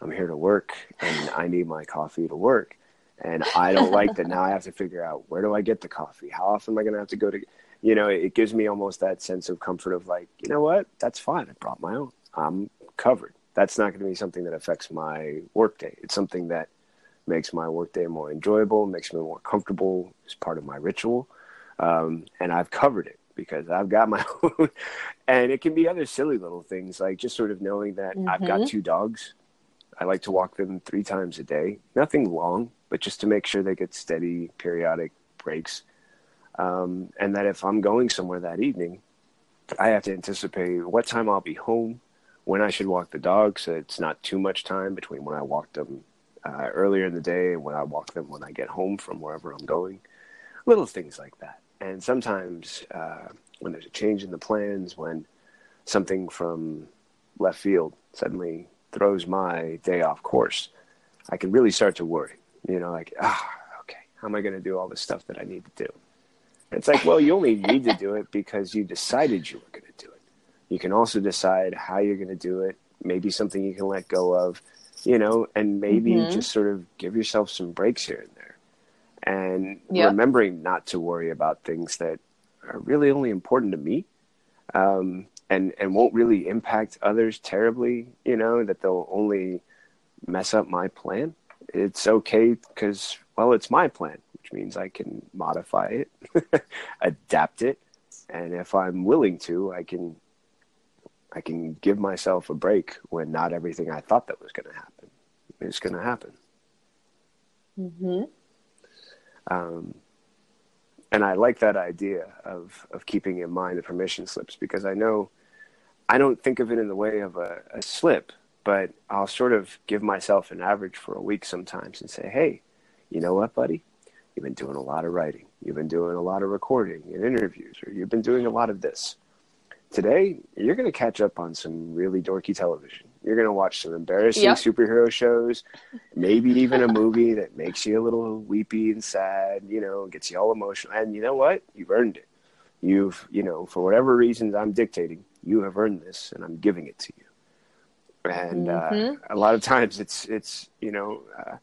I'm here to work and I need my coffee to work. And I don't like that now I have to figure out where do I get the coffee? How often am I going to have to go to, you know, it gives me almost that sense of comfort of like, you know what? That's fine. I brought my own. I'm covered. That's not going to be something that affects my workday. It's something that makes my workday more enjoyable, makes me more comfortable as part of my ritual. Um, and I've covered it because I've got my own. and it can be other silly little things like just sort of knowing that I've got Mhm. two dogs. I like to walk them three times a day. Nothing long, but just to make sure they get steady, periodic breaks. Um, and that if I'm going somewhere that evening, I have to anticipate what time I'll be home, when I should walk the dogs, so it's not too much time between when I walk them uh, earlier in the day and when I walk them when I get home from wherever I'm going. Little things like that. And sometimes uh, when there's a change in the plans, when something from left field suddenly throws my day off course, I can really start to worry. You know, like, ah, okay, how am I going to do all this stuff that I need to do? It's like, well, you only need to do it because you decided you were going to do it. You can also decide how you're going to do it, maybe something you can let go of, you know, and maybe Mhm. just sort of give yourself some breaks here and there. And Yep. remembering not to worry about things that are really only important to me um, and, and won't really impact others terribly, you know, that they'll only mess up my plan. It's okay because well, it's my plan, which means I can modify it, adapt it, and if I'm willing to, I can I can give myself a break when not everything I thought that was going to happen is going to happen. Mm-hmm. Um, and I like that idea of of keeping in mind the permission slips because I know I don't think of it in the way of a, a slip, but I'll sort of give myself an average for a week sometimes and say, hey, you know what, buddy? You've been doing a lot of writing. You've been doing a lot of recording and interviews, or you've been doing a lot of this. Today, you're going to catch up on some really dorky television. You're going to watch some embarrassing Yep. superhero shows, maybe even a movie that makes you a little weepy and sad, you know, gets you all emotional. And you know what? You've earned it. You've, you know, for whatever reasons I'm dictating, you have earned this and I'm giving it to you. And uh, Mhm. a lot of times it's, it's, you know, uh,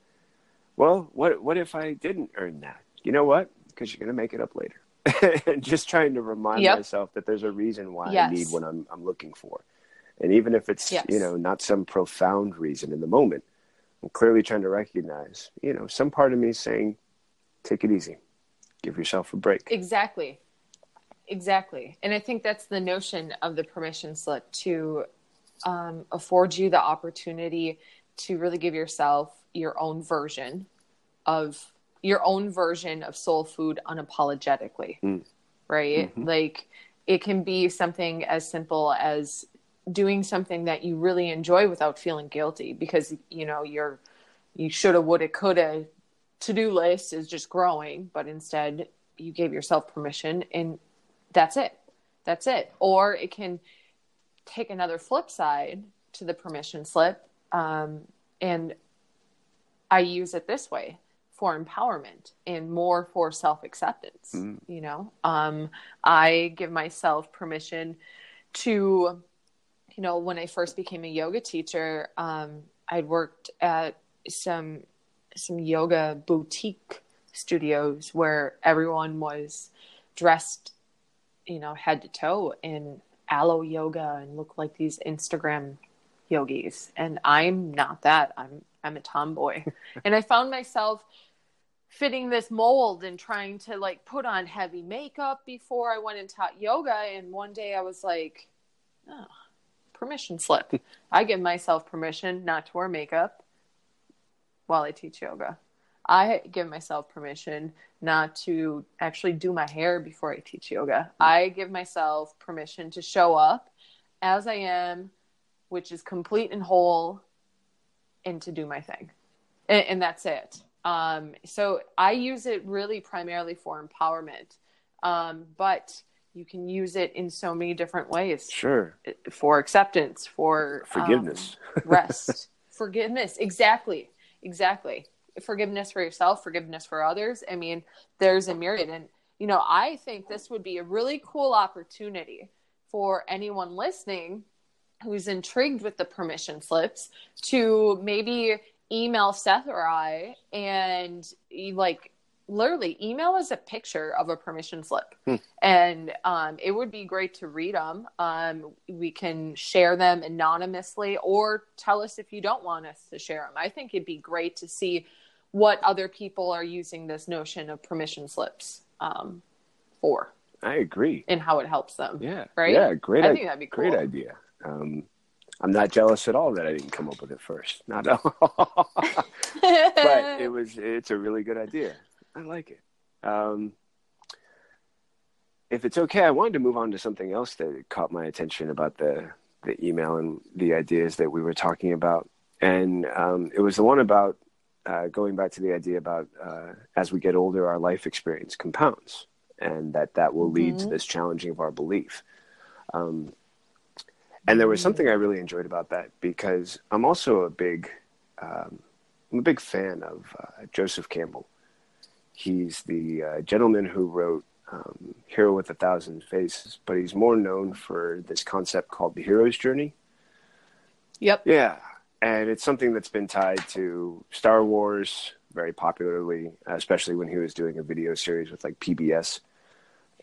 well, what, what if I didn't earn that? You know what? Because you're going to make it up later. and just trying to remind Yep. myself that there's a reason why I need what I'm, I'm looking for. And even if it's, Yes. you know, not some profound reason in the moment, I'm clearly trying to recognize, you know, some part of me is saying, take it easy, give yourself a break. Exactly. Exactly. And I think that's the notion of the permission slip to um, afford you the opportunity to really give yourself your own version of your own version of soul food unapologetically. Mm. Right? Mhm. Like it can be something as simple as doing something that you really enjoy without feeling guilty because you know you're you shoulda woulda coulda to-do list is just growing but instead you gave yourself permission and that's it. That's it. Or it can take another flip side to the permission slip um, and i use it this way for empowerment and more for self-acceptance Mm. you know? Um, i give myself permission to you know when i first became a yoga teacher um, i'd worked at some some yoga boutique studios where everyone was dressed you know head to toe in Alo yoga and look like these instagram yogis. And i'm not that. I'm i'm a tomboy. And i found myself fitting this mold and trying to like put on heavy makeup before i went and taught yoga. And one day i was like oh permission slip. I give myself permission not to wear makeup while i teach yoga I give myself permission not to actually do my hair before I teach yoga. I give myself permission to show up as I am, which is complete and whole, and to do my thing. And, and that's it. Um, so I use it really primarily for empowerment, um, but you can use it in so many different ways Sure. for acceptance, for um, Forgiveness. rest, forgiveness. Exactly. Exactly. Forgiveness for yourself, forgiveness for others. I mean, there's a myriad. And, you know, I think this would be a really cool opportunity for anyone listening who's intrigued with the permission slips to maybe email Seth or I and like literally email is a picture of a permission slip Hmm. and um, it would be great to read them um, we can share them anonymously or tell us if you don't want us to share them i think it'd be great to see what other people are using this notion of permission slips um, for I agree. and how it helps them Yeah. Right? Yeah. Great. i i- think that'd be cool great idea. Um, I'm not jealous at all that I didn't come up with it first. Not at all. but it was it's a really good idea. I like it. Um, if it's okay, I wanted to move on to something else that caught my attention about the the email and the ideas that we were talking about, and um, it was the one about uh, going back to the idea about uh, as we get older, our life experience compounds, and that that will lead to Mhm. this challenging of our belief. Um, and there was something I really enjoyed about that because I'm also a big um, I'm a big fan of uh, Joseph Campbell. He's the uh, gentleman who wrote um, Hero with a Thousand Faces, but he's more known for this concept called the hero's journey. yep Yeah, and it's something that's been tied to Star Wars very popularly, especially when he was doing a video series with like PBS.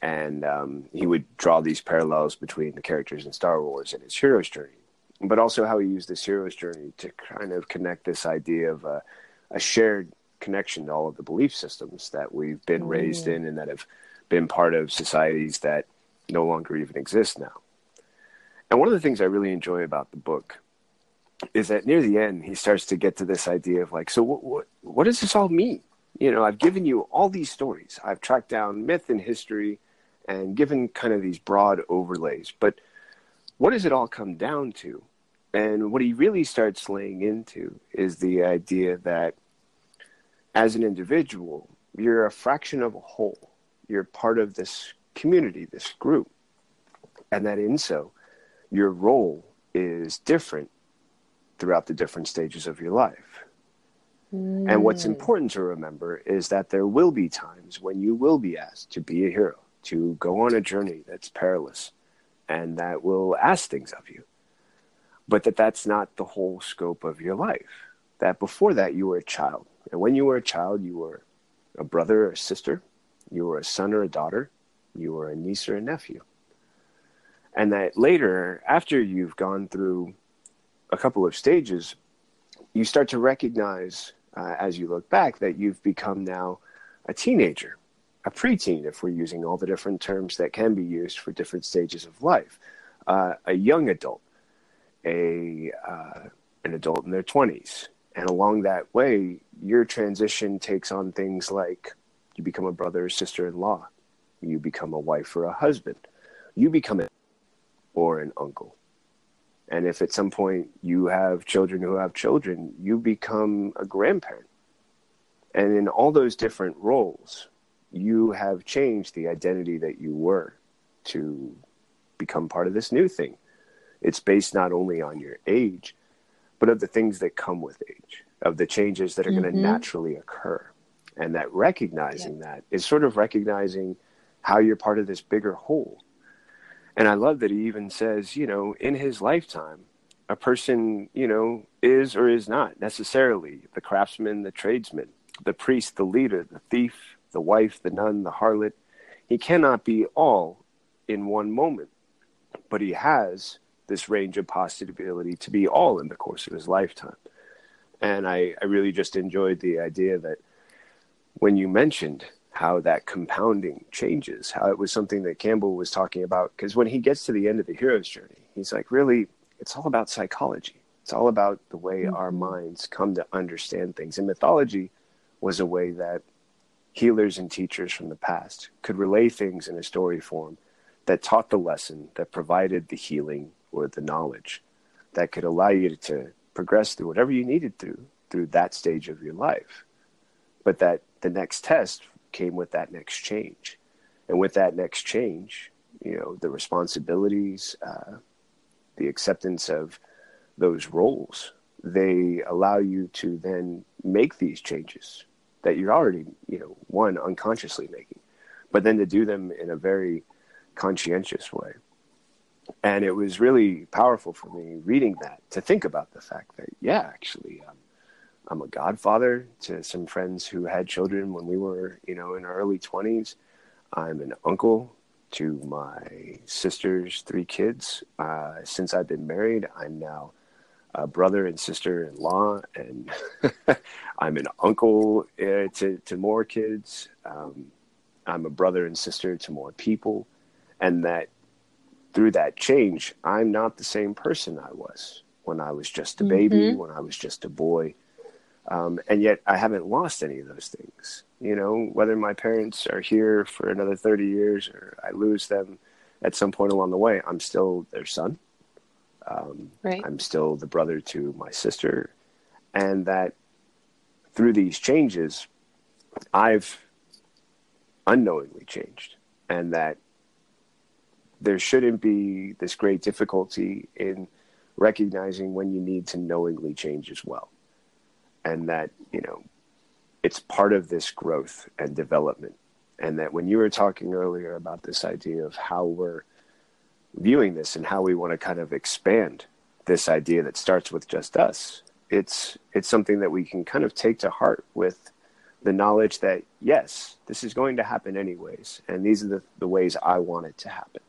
And um, he would draw these parallels between the characters in Star Wars and his hero's journey, but also how he used this hero's journey to kind of connect this idea of a, a shared connection to all of the belief systems that we've been mm. raised in and that have been part of societies that no longer even exist now. And one of the things I really enjoy about the book is that near the end he starts to get to this idea of like, so what what, what does this all mean? You know, I've given you all these stories. I've tracked down myth and history and given kind of these broad overlays, but what does it all come down to? And what he really starts laying into is the idea that as an individual, you're a fraction of a whole. You're part of this community, this group. And that in so, your role is different throughout the different stages of your life. Mm. And what's mm. important to remember is that there will be times when you will be asked to be a hero, to go on a journey that's perilous and that will ask things of you. But that that's not the whole scope of your life. That before that you were a child. And when you were a child, you were a brother or a sister, you were a son or a daughter, you were a niece or a nephew. And that later, after you've gone through a couple of stages, you start to recognize uh, as you look back that you've become now a teenager, a preteen, if we're using all the different terms that can be used for different stages of life, uh, a young adult, a uh, an adult in their twenties, and along that way, your transition takes on things like you become a brother or sister in law, you become a wife or a husband, you become a or an uncle and if at some point you have children who have children, you become a grandparent. And in all those different roles, you have changed the identity that you were to become part of this new thing. It's based not only on your age, but of the things that come with age, of the changes that are mm-hmm. going to naturally occur. And that recognizing yeah. that is sort of recognizing how you're part of this bigger whole and I love that he even says, you know, in his lifetime, a person, you know, is or is not necessarily the craftsman, the tradesman, the priest, the leader, the thief, the wife, the nun, the harlot. He cannot be all in one moment, but he has this range of possibility to be all in the course of his lifetime. And I, I really just enjoyed the idea that when you mentioned how that compounding changes, how it was something that Campbell was talking about. Because when he gets to the end of the hero's journey, he's like, really, it's all about psychology. It's all about the way mm-hmm. our minds come to understand things. And mythology was a way that healers and teachers from the past could relay things in a story form that taught the lesson, that provided the healing or the knowledge that could allow you to progress through whatever you needed through through that stage of your life. But that the next test came with that next change. And with that next change, you know, the responsibilities, uh, the acceptance of those roles, they allow you to then make these changes that you're already, you know, one, unconsciously making, but then to do them in a very conscientious way. And it was really powerful for me reading that to think about the fact that, yeah, actually, um, I'm a godfather to some friends who had children when we were, you know, in our early 20s. I'm an uncle to my sister's three kids. Uh, since I've been married, I'm now a brother and sister in law, and I'm an uncle uh, to, to more kids. Um, I'm a brother and sister to more people. And that through that change, I'm not the same person I was when I was just a baby, mm-hmm. when I was just a boy. Um, and yet I haven't lost any of those things. You know, whether my parents are here for another 30 years or I lose them at some point along the way, I'm still their son. Um, right. I'm still the brother to my sister. And that through these changes, I've unknowingly changed. And that there shouldn't be this great difficulty in recognizing when you need to knowingly change as well. And that you know it's part of this growth and development. And that when you were talking earlier about this idea of how we're viewing this and how we want to kind of expand this idea that starts with just us it's it's something that we can kind of take to heart with the knowledge that yes this is going to happen anyways. And these are the, the ways i want it to happen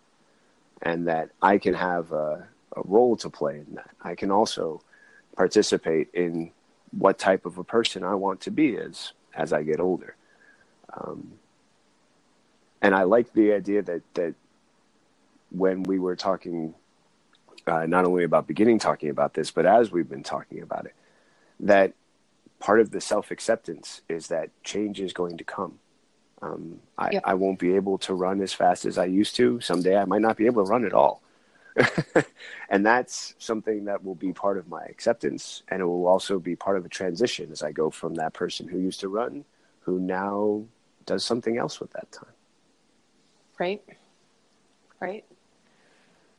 and that i can have a, a role to play in that i can also participate in what type of a person I want to be as as I get older. Um, and I like the idea that that when we were talking, uh, not only about beginning talking about this, but as we've been talking about it, that part of the self acceptance is that change is going to come. Um, I, yep. I won't be able to run as fast as I used to. Someday I might not be able to run at all. and that's something that will be part of my acceptance. And it will also be part of a transition as I go from that person who used to run, who now does something else with that time. Right. Right.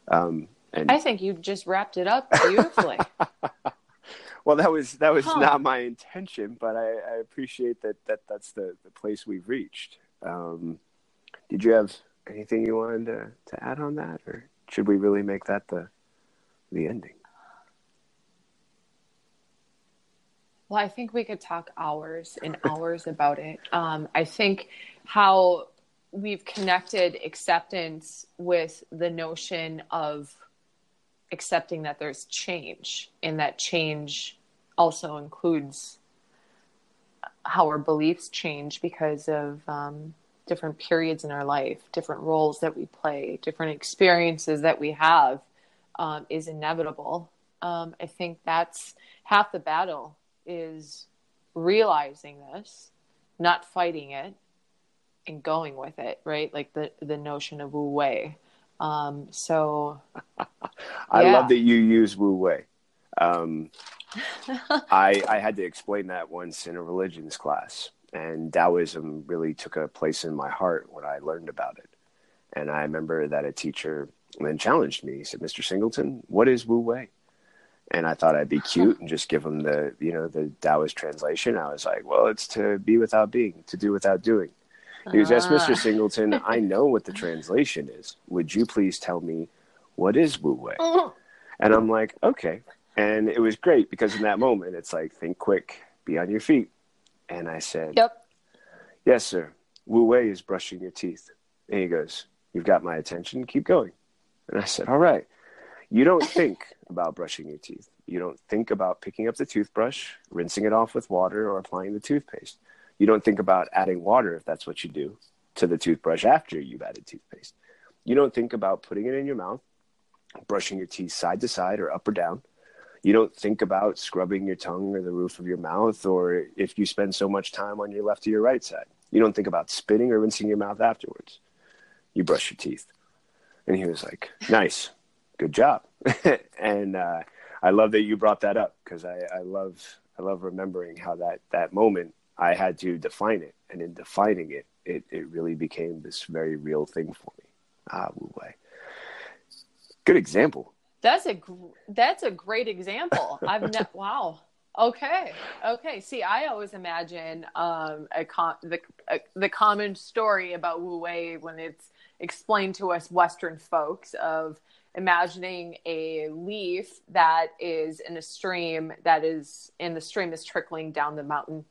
Um, and I think you just wrapped it up beautifully. well, that was that was huh. not my intention, but I, I, appreciate that that that's the, the place we've reached. Um, did you have anything you wanted to, to add on that, or should we really make that the the ending? Well, I think we could talk hours and hours about it. Um, I think how we've connected acceptance with the notion of accepting that there's change and that change also includes how our beliefs change because of um, different periods in our life different roles that we play different experiences that we have um, is inevitable um, i think that's half the battle is realizing this not fighting it and going with it, right? Like the the notion of Wu Wei. Um, so, I yeah. love that you use Wu Wei. Um, I I had to explain that once in a religions class, and Taoism really took a place in my heart when I learned about it. And I remember that a teacher then challenged me. He said, "Mr. Singleton, what is Wu Wei?" And I thought I'd be cute and just give him the you know the Taoist translation. I was like, "Well, it's to be without being, to do without doing." He was, yes, Mr. Singleton, I know what the translation is. Would you please tell me what is Wu Wei? And I'm like, okay. And it was great because in that moment, it's like, think quick, be on your feet. And I said, Yep. Yes, sir. Wu Wei is brushing your teeth. And he goes, You've got my attention. Keep going. And I said, All right. You don't think about brushing your teeth. You don't think about picking up the toothbrush, rinsing it off with water, or applying the toothpaste. You don't think about adding water if that's what you do to the toothbrush after you've added toothpaste. You don't think about putting it in your mouth, brushing your teeth side to side or up or down. You don't think about scrubbing your tongue or the roof of your mouth or if you spend so much time on your left or your right side. You don't think about spitting or rinsing your mouth afterwards. You brush your teeth. And he was like, nice, good job. and uh, I love that you brought that up because I, I love I love remembering how that that moment I had to define it, and in defining it, it, it really became this very real thing for me. Ah, Wu Wei. Good example. That's a that's a great example. I've ne- wow. Okay. Okay. See, I always imagine um, a com- the a, the common story about Wu Wei when it's explained to us Western folks of imagining a leaf that is in a stream that is and the stream is trickling down the mountain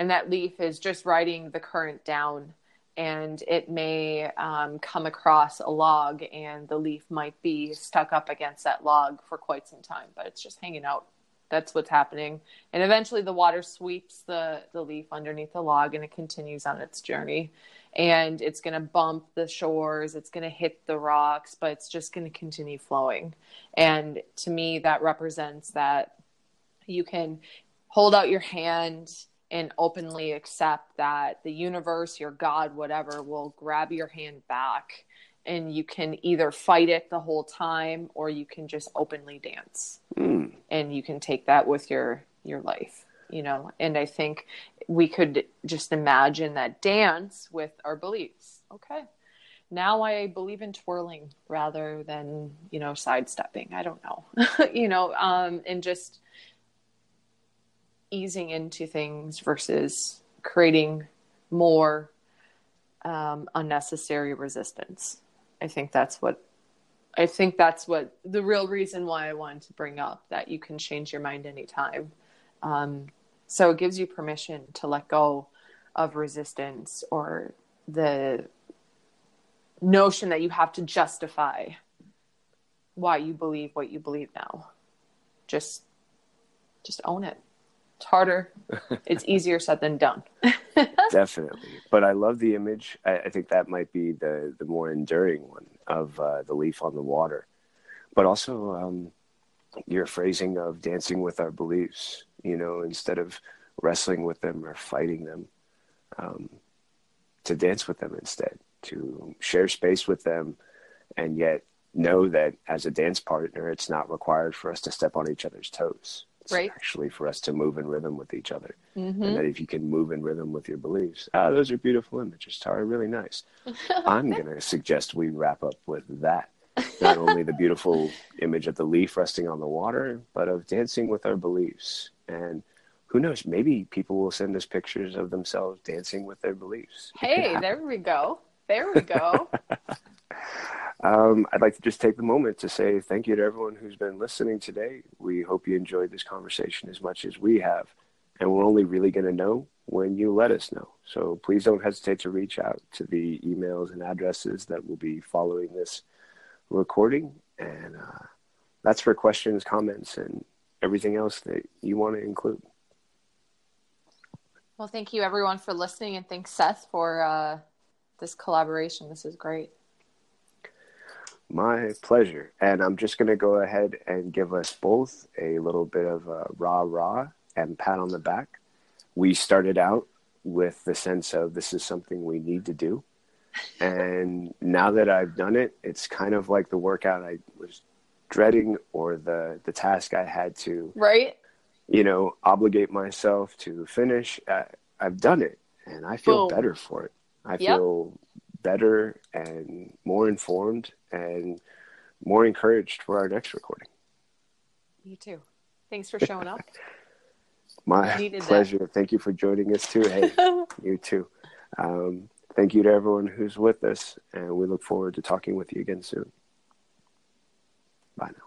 and that leaf is just riding the current down and it may um, come across a log and the leaf might be stuck up against that log for quite some time but it's just hanging out. That's what's happening. And eventually the water sweeps the, the leaf underneath the log and it continues on its journey. And it's going to bump the shores it's going to hit the rocks but it's just going to continue flowing. And to me that represents that you can hold out your hand and openly accept that the universe, your God, whatever, will grab your hand back and you can either fight it the whole time or you can just openly dance. Mm. And you can take that with your your life, you know. And I think we could just imagine that dance with our beliefs. Okay. Now I believe in twirling rather than, you know, sidestepping. I don't know. you know, um and just easing into things versus creating more um, unnecessary resistance. I think that's what I think that's what the real reason why I wanted to bring up that you can change your mind anytime. Um, so it gives you permission to let go of resistance or the notion that you have to justify why you believe what you believe now. Just just own it It's harder. it's easier said than done. Definitely, but I love the image. I, I, think that might be the the more enduring one of uh, the leaf on the water, but also um, your phrasing of dancing with our beliefs. You know, instead of wrestling with them or fighting them, um, to dance with them instead, to share space with them, and yet know that as a dance partner, it's not required for us to step on each other's toes. Right. actually for us to move in rhythm with each other. Mm-hmm. And that if you can move in rhythm with your beliefs, ah, those are beautiful images, Tara, really nice. I'm going to suggest we wrap up with that. Not only the beautiful image of the leaf resting on the water, but of dancing with our beliefs. And who knows, maybe people will send us pictures of themselves dancing with their beliefs. Hey, there we go. There we go. Um, I'd like to just take the moment to say thank you to everyone who's been listening today. We hope you enjoyed this conversation as much as we have. And we're only really going to know when you let us know. So please don't hesitate to reach out to the emails and addresses that will be following this recording. And uh, that's for questions, comments, and everything else that you want to include. Well, thank you everyone for listening, and thanks Seth for uh, this collaboration. This is great. My pleasure. And I'm just going to go ahead and give us both a little bit of a rah rah and pat on the back. We started out with the sense of this is something we need to do. And now that I've done it, it's kind of like the workout I was dreading or the, the task I had to, right? You know, obligate myself to finish. Uh, I've done it and I feel Boom. better for it. I Yep. feel better and more informed and more encouraged for our next recording. You too. Thanks for showing up. My Needed that. pleasure. Thank you for joining us too. Hey, you too. Um, thank you to everyone who's with us, and we look forward to talking with you again soon. Bye now.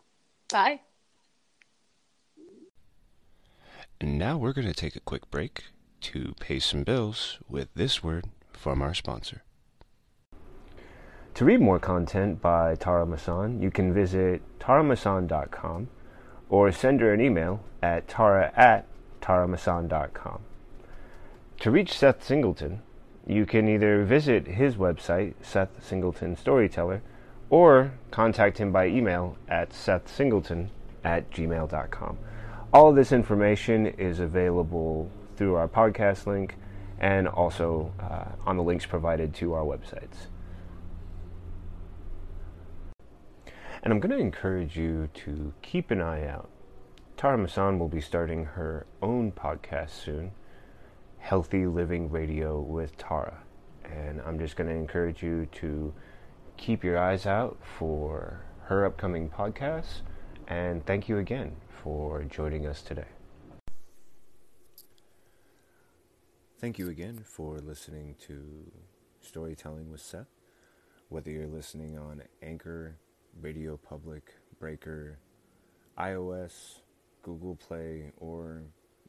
Bye. And now we're going to take a quick break to pay some bills with this word from our sponsor. To read more content by Tara Masan, you can visit taramasan.com or send her an email at tara at taramasan.com. To reach Seth Singleton, you can either visit his website, Seth Singleton Storyteller, or contact him by email at sethsingleton at gmail.com. All of this information is available through our podcast link and also uh, on the links provided to our websites. And I'm going to encourage you to keep an eye out. Tara Masan will be starting her own podcast soon, Healthy Living Radio with Tara. And I'm just going to encourage you to keep your eyes out for her upcoming podcasts. And thank you again for joining us today. Thank you again for listening to Storytelling with Seth. Whether you're listening on Anchor, Radio Public, Breaker, iOS, Google Play, or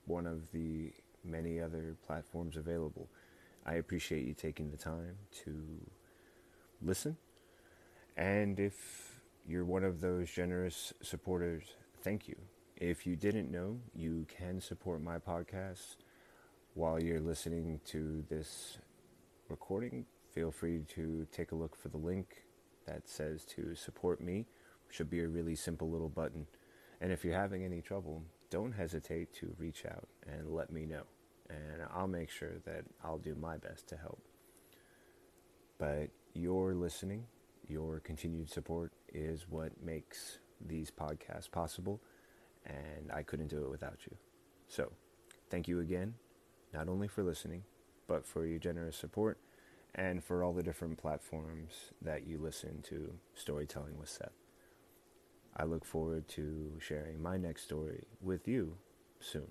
one of the many other platforms available, I appreciate you taking the time to listen. And if you're one of those generous supporters, thank you. If you didn't know, you can support my podcast while you're listening to this recording. Feel free to take a look for the link that says to support me. Should be a really simple little button. And if you're having any trouble, don't hesitate to reach out and let me know. And I'll make sure that I'll do my best to help. But your listening, your continued support is what makes these podcasts possible. And I couldn't do it without you. So, thank you again, not only for listening, but for your generous support and for all the different platforms that you listen to Storytelling with Seth. I look forward to sharing my next story with you soon.